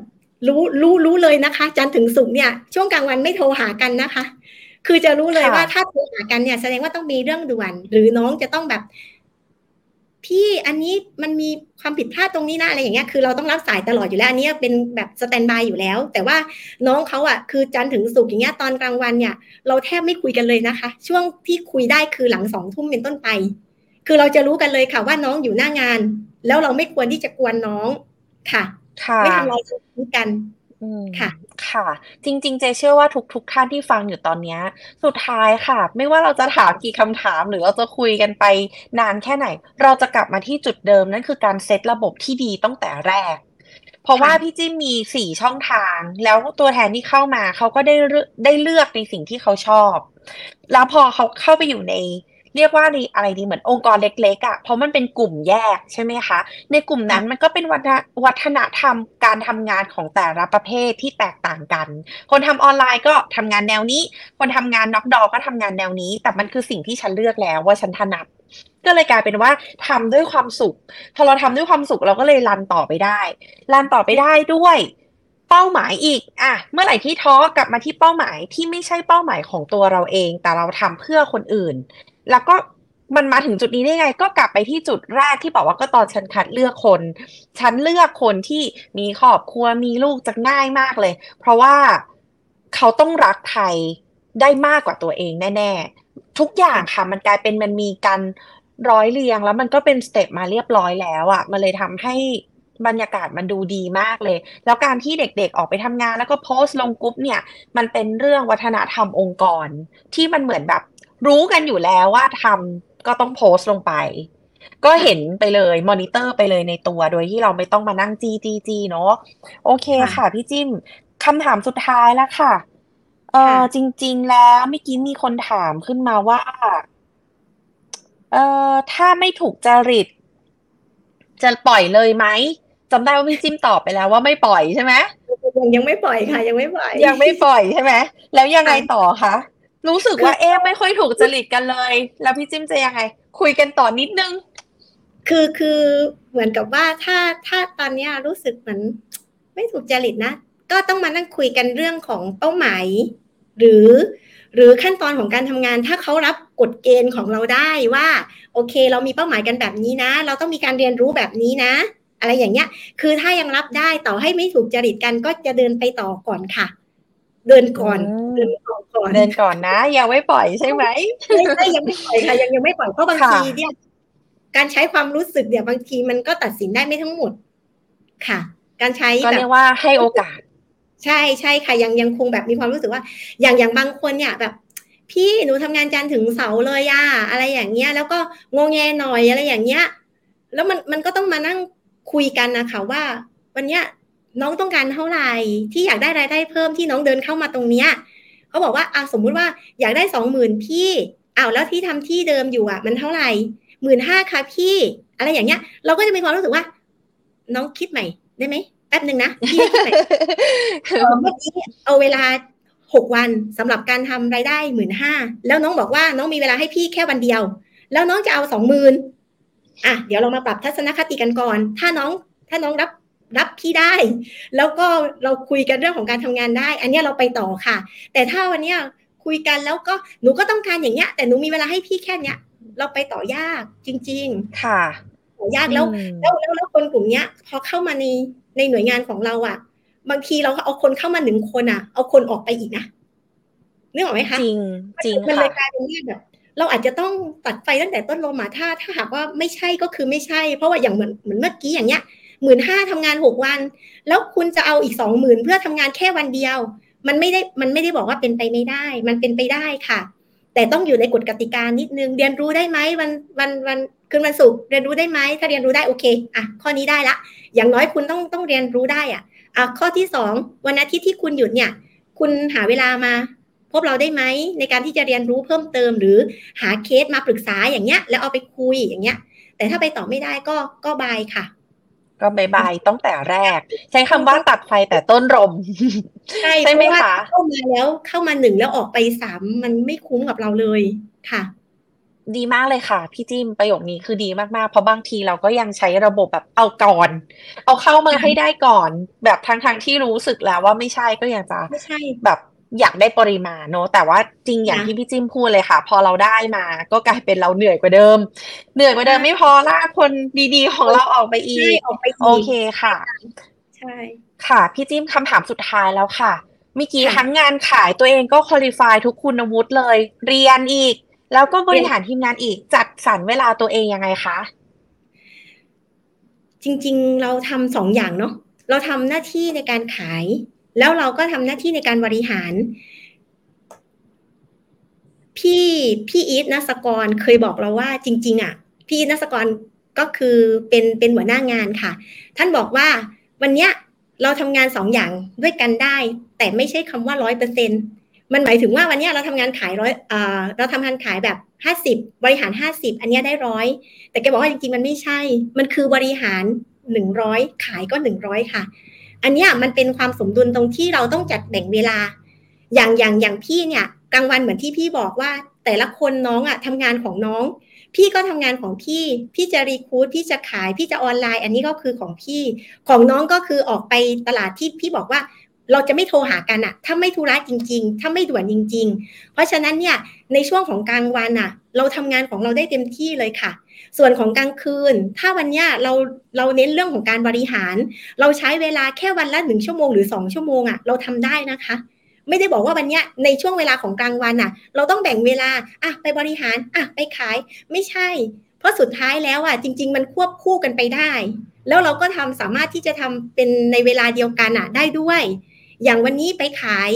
รู้รู้รู้เลยนะคะ จันทร์ถึงศุกร์เนี่ย ช่วงกลางวันไม่โทรหากันนะคะ คือจะรู้เลยค่ะว่าถ้าโทรหากันเนี่ยแสดงว่าต้องมีเรื่องด่วน หรือน้องจะต้องแบบ พี่อันนี้มันมีความผิดพลาดตรงนี้นะอะไรอย่างเงี้ยคือเราต้องรับสายตลอดอยู่แล้ว อันนี้เป็นแบบสแตนบายอยู่แล้ว แต่ว่าน้องเขาอะคือจันทร์ถึงศุกร์อย่างเงี้ยตอนกลางวันเนี่ย เราแทบไม่คุยกันเลยนะคะ ช่วงที่คุยได้คือหลังสองทุ่มเป็นต้นไป คือเราจะรู้กันเลยค่ะว่าน้องอยู่หน้างาน แล้วเราไม่ควรที่จะกวนน้องค่ะค่ะไม่ทำลายสมาธิกันอืมค่ะ ค่ะ จริง ๆ เจเชื่อว่าทุกทุกท่านที่ฟังอยู่ตอนเนี้ยสุดท้ายค่ะ ไม่ว่าเราจะถามกี่คำถาม หรือเราจะคุยกันไปนานแค่ไหน เราจะกลับมาที่จุดเดิมนั่นคือการเซตระบบที่ดีตั้งแต่แรก เพราะว่าค่ะพี่จิ้มมีสี่ช่องทาง แล้วตัวแทนที่เข้ามาเขาก็ได้เลือกได้เลือกในสิ่งที่เขาชอบ แล้วพอเขาเข้าไปอยู่ใน เรียกว่าในอะไรดีเหมือนองค์กรเล็กๆอะ่ะเพราะมันเป็นกลุ่มแยกใช่ไหมคะ ในกลุ่มนั้นมันก็เป็นวัฒนวัฒนธรรมการทำงานของแต่ละประเภทที่แตกต่างกัน คนทำออนไลน์ก็ทำงานแนวนี้ คนทำงานน็อกดอก็ทำงานแนวนี้ แต่มันคือสิ่งที่ฉันเลือกแล้วว่าฉันถนัดก็เลยกลายเป็นว่าทำด้วยความสุข พอเราทำด้วยความสุขเราก็เลยรันต่อไปได้ รันต่อไปได้ด้วยเป้าหมายอีก อะ เมื่อไหร่ที่ท้อกลับมาที่เป้าหมายที่ไม่ใช่เป้าหมายของตัวเราเอง แต่เราทำเพื่อคนอื่น แล้วก็มันมาถึงจุดนี้ได้ไง ก็กลับไปที่จุดแรกที่บอกว่าก็ตอนฉันคัดเลือกคน ฉันเลือกคนที่มีครอบครัวมีลูกจะง่ายมากเลย เพราะว่าเขาต้องรักใครได้มากกว่าตัวเองแน่ ๆ ทุกอย่างค่ะมันกลายเป็นมันมีการร้อยเรียงแล้วมันก็เป็น step มาเรียบร้อยแล้วอะค่ะมันเลยทำให้บรรยากาศมันดูดีมากเลย แล้วการที่เด็กๆออกไปทำงานแล้วก็โพสต์ลงกรุ๊ปเนี่ย มันเป็นเรื่องวัฒนธรรมองค์กร ที่มันเหมือนแบบ รู้กันอยู่แล้วว่าทำก็ต้องโพสต์ลงไป ก็เห็นไปเลยมอนิเตอร์ไปเลยในตัวโดยที่เราไม่ต้องมานั่งจีจีจีเนาะโอเคค่ะค่ะ พี่จิ้มคำถามสุดท้ายแล้วค่ะเออค่ะจริง ๆ แล้วเมื่อกี้มีคนถามขึ้นมาว่าเออถ้าไม่ถูกจริต จะปล่อยเลยไหมจำได้ว่าพี่จิ้มตอบไปแล้วว่าไม่ปล่อยใช่ไหมยังยังไม่ปล่อยค่ะ ยังไม่ปล่อย ยังไม่ปล่อยใช่ไหมแล้วยังไงค่ะต่อคะ รู้สึกว่าเอ๊ะไม่ค่อยถูกจริตกันเลย แล้วพี่จิ้มจะยังไง คุยกันต่อนิดนึง คือคือเหมือนกับว่าถ้าถ้าตอนเนี้ยรู้สึกเหมือน ไม่ถูกจริตนะ ก็ต้องมานั่งคุยกันเรื่องของเป้าหมาย หรือหรือขั้นตอนของการทำงานถ้าเขารับกฎเกณฑ์ของเราได้ว่า โอเค เรามีเป้าหมายกันแบบนี้นะ เราต้องมีการเรียนรู้แบบนี้นะ อะไรอย่างเงี้ย คือถ้ายังรับได้ต่อให้ไม่ถูกจริตกันก็จะเดินไปต่อก่อนค่ะ เดินก่อนอืมเดินก่อนก่อนเดินก่อนนะยังไม่ปล่อยใช่ไหมไม่ไม่ยังไม่ปล่อยค่ะยังยังไม่ปล่อยเพราะบางค่ะทีเนี่ยการใช้ความรู้สึกเนี่ยบางทีมันก็ตัดสินได้ไม่ทั้งหมด ค่ะ การใช้ก็แบเรียบกว่าให้โอกาส ใช่ใช่ค่ะยังยังคงแบบมีความรู้สึกว่า อย่างอย่างบางคนเนี่ยแบบ พี่หนูทำงานจันทร์ถึงเสาร์เลยอะอะไรอย่างเงี้ย แล้วก็งงแงหน่อยอะไรอย่างเงี้ย แล้วมันมันก็ต้องมานั่งคุยกันนะคะว่า วันเนี้ย น้องต้องการเท่าไหร่ที่อยากได้รายได้เพิ่มที่น้องเดินเข้ามาตรงเนี้ยเขาบอกว่าอะสมมุติว่าอยากได้สองหมื่นพี่อ้าวแล้วที่ทำที่เดิมอยู่อะ มันเท่าไหร่หมื่นห้าค่ะพี่ อะไรอย่างเงี้ย เราก็จะมีความรู้สึกว่า น้องคิดใหม่ได้ไหมแป๊บหนึ่งนะพี่คิดใหม่เอ่อเมื่อกี้เอาเวลาหกวันสำหรับการทำรายได้หมื่นห้าแล้วน้องบอกว่าน้องมีเวลาให้พี่แค่วันเดียว แล้วน้องจะเอาสองหมื่นอะเดี๋ยวเรามาปรับทัศนคติกันก่อน ถ้าน้องถ้าน้องรับ รับพี่ได้ แล้วก็เราคุยกันเรื่องของการทำงานได้ อันเนี้ยเราไปต่อค่ะ แต่ถ้าวันเนี้ยคุยกันแล้วก็หนูก็ต้องการอย่างเงี้ย แต่หนูมีเวลาให้พี่แค่เนี้ย เราไปต่อยากจริงค่ะๆต่อยากแล้วอืมแล้วแล้วแล้วคนกลุ่มเนี้ย พอเข้ามาในในหน่วยงานของเราอะ่ะ บางทีเราเอาคนเข้ามาหนึ่งคนอะ่ะ เอาคนออกไปอีกนะนึกออกไหมคะจริงจริงมันเลค่ะยกลายเป็นว่าแบบเราอาจจะต้องตัดไฟตั้งแต่ต้นลมมาถ้าถ้าหากว่าไม่ใช่ก็คือไม่ใช่ เพราะว่าอย่างเหมือนเหมือนเมื่อกี้อย่างเงี้ย หมื่นห้าทำงานหกวัน แล้วคุณจะเอาอีกสองหมื่นเพื่อทำงานแค่วันเดียว มันไม่ได้มันไม่ได้บอกว่าเป็นไปไม่ได้ มันเป็นไปได้ค่ะ แต่ต้องอยู่ในกฎกติกานิดนึง เรียนรู้ได้ไหมวันวันวันคืนวันศุกร์เรียนรู้ได้ไหมถ้าเรียนรู้ได้โอเคอะข้อนี้ได้ละ อย่างน้อยคุณต้องต้องเรียนรู้ได้อะอะข้อที่สองวันอาทิตย์ที่คุณหยุดเนี่ย คุณหาเวลามาพบเราได้ไหมในการที่จะเรียนรู้เพิ่มเติมหรือหาเคสมาปรึกษาอย่างเงี้ย แล้วเอาไปคุยอย่างเงี้ย แต่ถ้าไปต่อไม่ได้ก็ก็บายค่ะ ก็บายบายตั้งแต่แรก ใช้คำว่าตัดไฟแต่ต้นรม ใช่ใช่ไหมเพราะว่าคะเข้ามาแล้วเข้ามาหนึ่งแล้วออกไปสามมันไม่คุ้มกับเราเลยค่ะ ดีมากเลยค่ะ พี่จิ้มประโยคนี้คือดีมากๆ เพราะบางทีเราก็ยังใช้ระบบแบบเอาก่อน เอาเข้ามาให้ได้ก่อน แบบทางทางๆที่รู้สึกแล้วว่าไม่ใช่ก็ยังจะไม่ใช่แบบ อยากได้ปริมาณเนอะแต่ว่าจริงอย่างค่ะที่พี่จิ้มพูดเลยค่ะ พอเราได้มา ก็กลายเป็นเราเหนื่อยกว่าเดิม เหนื่อยกว่าเดิมใช่ไม่พอลากคนดีๆ ของเราออกไปอีใช่กออกไปโออีกเคค่ะใช่ค่ะ พี่จิ้มคำถามสุดท้ายแล้วค่ะเมื่อกี้ค่ะทั้งงานขายตัวเองก็คุริฟายทุกคุณวุฒิเลย เรียนอีก แล้วก็บริหารทีมงานอีกจัดสรรเวลาตัวเองยังไงคะจริง ๆ เราทำสองอย่างเนาะเราทำหน้าที่ในการขาย แล้วเราก็ทำหน้าที่ในการบริหาร พี่พี่อีทนัสกรเคยบอกเราว่าจริง ๆอะ พี่อีทนัสกรก็คือเป็นเป็นหัวหน้างานค่ะ ท่านบอกว่าวันเนี้ยเราทำงานสองอย่างด้วยกันได้ แต่ไม่ใช่คำว่าร้อยเปอร์เซ็นมันหมายถึงว่าวันเนี้ยเราทำงานขายร้อยเอ่อเราทำงานขายแบบห้าสิบบริหารห้าสิบอันเนี้ยได้ร้อยแต่แกบอกว่าจริงๆ มันไม่ใช่ มันคือบริหารหนึ่งร้อยขายก็หนึ่งร้อยค่ะ อันเนี้ยมันเป็นความสมดุลตรงที่เราต้องจัดแบ่งเวลา อย่างอย่างอย่างพี่เนี่ยกลางวันเหมือนที่พี่บอกว่า แต่ละคนน้องอะทำงานของน้อง พี่ก็ทำงานของพี่ พี่จะรีคูดพี่จะขาย พี่จะออนไลน์ อันนี้ก็คือของพี่ ของน้องก็คือออกไปตลาดที่พี่บอกว่าเราจะไม่โทรหากันอะถ้าไม่ธุระจริง ๆ ถ้าไม่ด่วนจริง ๆ เพราะฉะนั้นเนี่ยในช่วงของกลางวันอะเราทำงานของเราได้เต็มที่เลยค่ะ ส่วนของกลางคืน ถ้าวันเนี้ยเราเราเน้นเรื่องของการบริหาร เราใช้เวลาแค่วันละหนึ่งชั่วโมงหรือสองชั่วโมงอะเราทำได้นะคะ ไม่ได้บอกว่าวันเนี้ยในช่วงเวลาของกลางวันอะเราต้องแบ่งเวลาอะไปบริหารอะไปขายไม่ใช่ เพราะสุดท้ายแล้วอะจริง ๆ มันควบคู่กันไปได้ แล้วเราก็ทำสามารถที่จะทำเป็นในเวลาเดียวกันอะได้ด้วย อย่างวันนี้ไปขาย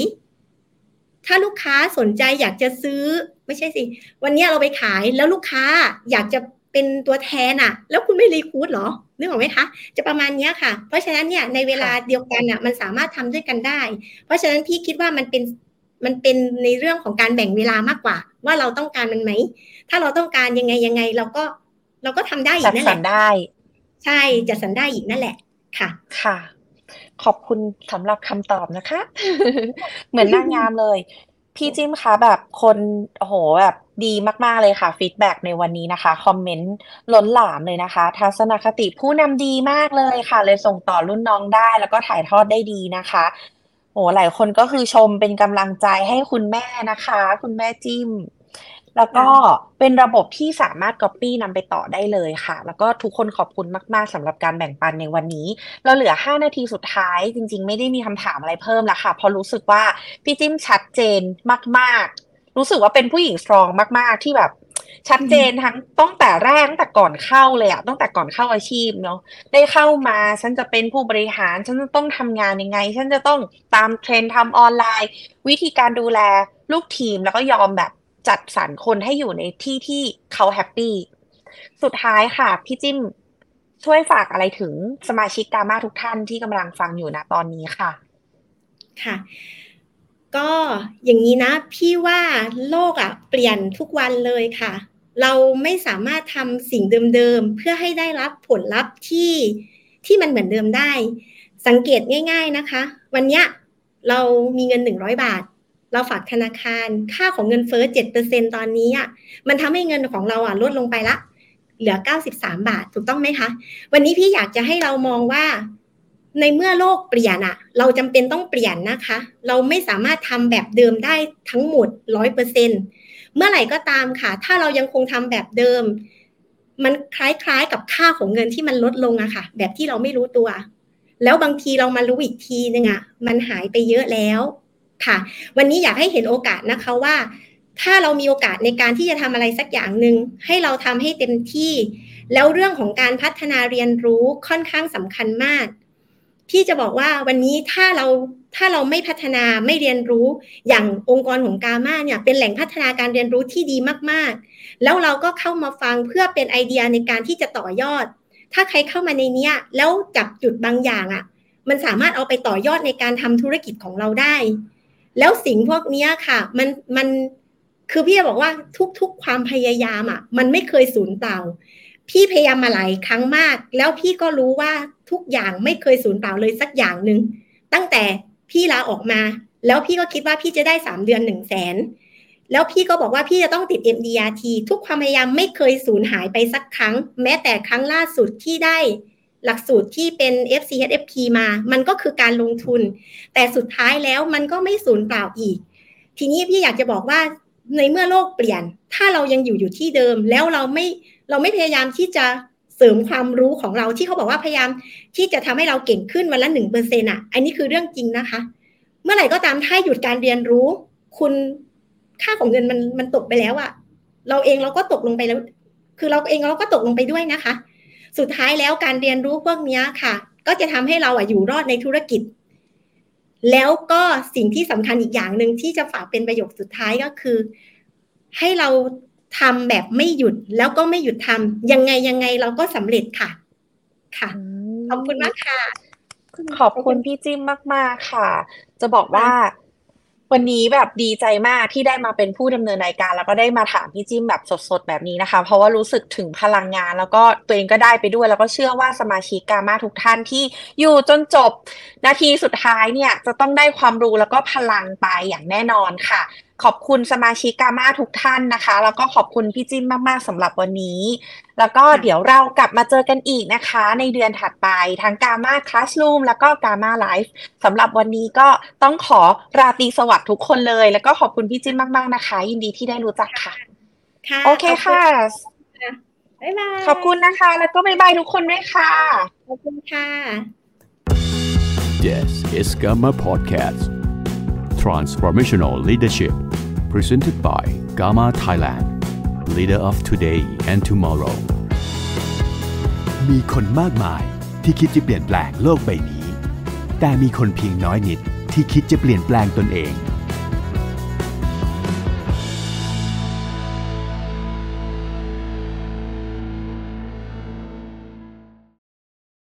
ถ้าลูกค้าสนใจอยากจะซื้อไม่ใช่สิวันนี้เราไปขายแล้วลูกค้าอยากจะ เป็นตัวแทนอะแล้วคุณไม่รีคูดเหรอนึกออกไหมคะ จะประมาณเนี้ยค่ะ เพราะฉะนั้นเนี่ยในเวลาเดียวกันอะมันสามารถทำด้วยกันได้ เพราะฉะนั้นพี่คิดว่ามันเป็นมันเป็นในเรื่องของการแบ่งเวลามากกว่า ว่าเราต้องการมันไหม ถ้าเราต้องการยังไงยังไงเราก็เราก็ทำได้อีจัดกนั่นสแหรละรได้ ใช่จัดสรรได้อีกนั่นแหละค่ะ ค่ะ ขอบคุณสำหรับคำตอบนะคะ เหมือนนางงามเลย พี่จิ้มคะแบบคนโอ้โหแบบดีมาก ๆ เลยค่ะฟีดแบ็กในวันนี้นะคะ คอมเมนต์ล้นหลามเลยนะคะ ทัศนคติผู้นำดีมากเลยค่ะ เลยส่งต่อรุ่นน้องได้ แล้วก็ถ่ายทอดได้ดีนะคะโอ้หลายคนก็คือชมเป็นกำลังใจให้คุณแม่นะคะ คุณแม่จิ้ม แล้วก็เป็นระบบที่สามารถ Copy นำไปต่อได้เลยค่ะ แล้วก็ทุกคนขอบคุณมาก ๆสำหรับการแบ่งปันในวันนี้ เราเหลือ 5 นาทีสุดท้าย จริง ๆ ไม่ได้มีคำถามอะไรเพิ่มแล้วค่ะเพราะรู้สึกว่าพี่จิ้มชัดเจนมาก ๆ รู้สึกว่าเป็นผู้หญิงสตรองมาก ๆ ที่แบบชัดเจนทั้งตั้งแต่แรกตั้งแต่ก่อนเข้าเลยอะตั้งแต่ก่อนเข้าอาชีพเนาะได้เข้ามาฉันจะเป็นผู้บริหาร ฉันจะต้องทำงานยังไง ฉันจะต้องตามเทรนด์ทำออนไลน์ วิธีการดูแลลูกทีมแล้วก็ยอมแบบ จัดสรรคนให้อยู่ในที่ที่เขาแฮปปี้ สุดท้ายค่ะ พี่จิ้มช่วยฝากอะไรถึงสมาชิกกามาทุกท่านที่กำลังฟังอยู่นะตอนนี้ค่ะ ค่ะ ก็อย่างนี้นะ พี่ว่าโลกอะ เปลี่ยนทุกวันเลยค่ะ เราไม่สามารถทำสิ่งเดิมๆ เพื่อให้ได้รับผลลัพธ์ที่ที่มันเหมือนเดิมได้ สังเกตง่าย ๆนะคะ วันเนี้ยเรามีเงินหนึ่งร้อยบาท เราฝากธนาคาร ค่าของเงินเฟ้อเจ็ดเปอร์เซ็นตอนนี้อะมันทำให้เงินของเราอะลดลงไปละ เหลือเก้าสิบสามบาทถูกต้องไหมคะ วันนี้พี่อยากจะให้เรามองว่า ในเมื่อโลกเปลี่ยนอะ เราจำเป็นต้องเปลี่ยนนะคะ เราไม่สามารถทำแบบเดิมได้ทั้งหมดร้อยเปอร์เซ็นเมื่อไหร่ก็ตามค่ะ ถ้าเรายังคงทำแบบเดิม มันคล้ายๆกับค่าของเงินที่มันลดลงอะค่ะ แบบที่เราไม่รู้ตัว แล้วบางทีเรามารู้อีกทีนึงอะมันหายไปเยอะแล้ว ค่ะ วันนี้อยากให้เห็นโอกาสนะคะว่า ถ้าเรามีโอกาสในการที่จะทำอะไรสักอย่างหนึ่งให้เราทำให้เต็มที่ แล้วเรื่องของการพัฒนาเรียนรู้ค่อนข้างสำคัญมากพี่จะบอกว่าวันนี้ถ้าเราถ้าเราไม่พัฒนาไม่เรียนรู้อย่างองค์กรของกามาเนี่ยเป็นแหล่งพัฒนาการเรียนรู้ที่ดีมากๆ แล้วเราก็เข้ามาฟังเพื่อเป็นไอเดียในการที่จะต่อยอด ถ้าใครเข้ามาในเนี้ยแล้วจับจุดบางอย่างอะ่ะ มันสามารถเอาไปต่อยอดในการทำธุรกิจของเราได้ แล้วสิ่งพวกนี้ค่ะ มันมันคือพี่จะบอกว่าทุกๆความพยายามอะ มันไม่เคยสูญเปล่า พี่พยายามมาหลายครั้งมาก แล้วพี่ก็รู้ว่าทุกอย่างไม่เคยสูญเปล่าเลยสักอย่างหนึ่งตั้งแต่พี่ลาออกมา แล้วพี่ก็คิดว่าพี่จะได้สามเดือนหนึ่งแสนแล้วพี่ก็บอกว่าพี่จะต้องติด MDRT ทุกความพยายามไม่เคยสูญหายไปสักครั้ง แม้แต่ครั้งล่าสุดที่ได้ หลักสูตรที่เป็น FCHFP มา มันก็คือการลงทุน แต่สุดท้ายแล้วมันก็ไม่สูญเปล่าอีก ทีนี้พี่อยากจะบอกว่าในเมื่อโลกเปลี่ยน ถ้าเรายังอยู่อยู่ที่เดิม แล้วเราไม่เราไม่พยายามที่จะเสริมความรู้ของเราที่เขาบอกว่าพยายามที่จะทำให้เราเก่งขึ้นวันละหนึ่งเปอร์เซ็นต์อะ อันนี้คือเรื่องจริงนะคะ เมื่อไหร่ก็ตามถ้าหยุดการเรียนรู้ คุณค่าของเงินมันมันตกไปแล้วอะ เราเองเราก็ตกลงไปแล้ว คือเราเองเราก็ตกลงไปด้วยนะคะ สุดท้ายแล้วการเรียนรู้พวกนี้ค่ะ ก็จะทำให้เราอะอยู่รอดในธุรกิจ แล้วก็สิ่งที่สำคัญอีกอย่างหนึ่งที่จะฝากเป็นประโยคสุดท้ายก็คือ ให้เราทำแบบไม่หยุดแล้วก็ไม่หยุดทำยังไงยังไงเราก็สำเร็จค่ะ ค่ะขอบคุณมากค่ะ ขอบคุณพี่จิ้มมาก ๆ ค่ะ จะบอกว่า วันนี้แบบดีใจมากที่ได้มาเป็นผู้ดำเนินรายการ แล้วก็ได้มาถามพี่จิ้มแบบสดๆแบบนี้นะคะ เพราะว่ารู้สึกถึงพลังงาน แล้วก็ตัวเองก็ได้ไปด้วย แล้วก็เชื่อว่าสมาชิกกามาทุกท่านที่อยู่จนจบ นาทีสุดท้ายเนี่ยจะต้องได้ความรู้แล้วก็พลังไปอย่างแน่นอนค่ะ ขอบคุณสมาชิกกามาทุกท่านนะคะ แล้วก็ขอบคุณพี่จิ้มมากๆสำหรับวันนี้ แล้วก็เดี๋ยวเรากลับมาเจอกันอีกนะคะ ในเดือนถัดไปทั้งกามาคลาส o ูมแล้วก็กามาไลฟ์สำหรับวันนี้ก็ต้องขอราตรีสวัสดิ์ทุกคนเลย แล้วก็ขอบคุณพี่จิ้มมากๆนะคะ ยินดีที่ได้รู้จักค่ะค่ะโอเคค่ะบ๊ายบายขอบคุณนะคะ แล้วก็บ๊ายบายทุกคนด้วยค่ะ ขอบคุณค่ะ This is Gamma Podcast Transformational Leadership presented by Gamma Thailand Leader of Today and Tomorrow มีคนมากมายที่คิดจะเปลี่ยนแปลงโลกใบนี้ แต่มีคนเพียงน้อยนิดที่คิดจะเปลี่ยนแปลงตนเอง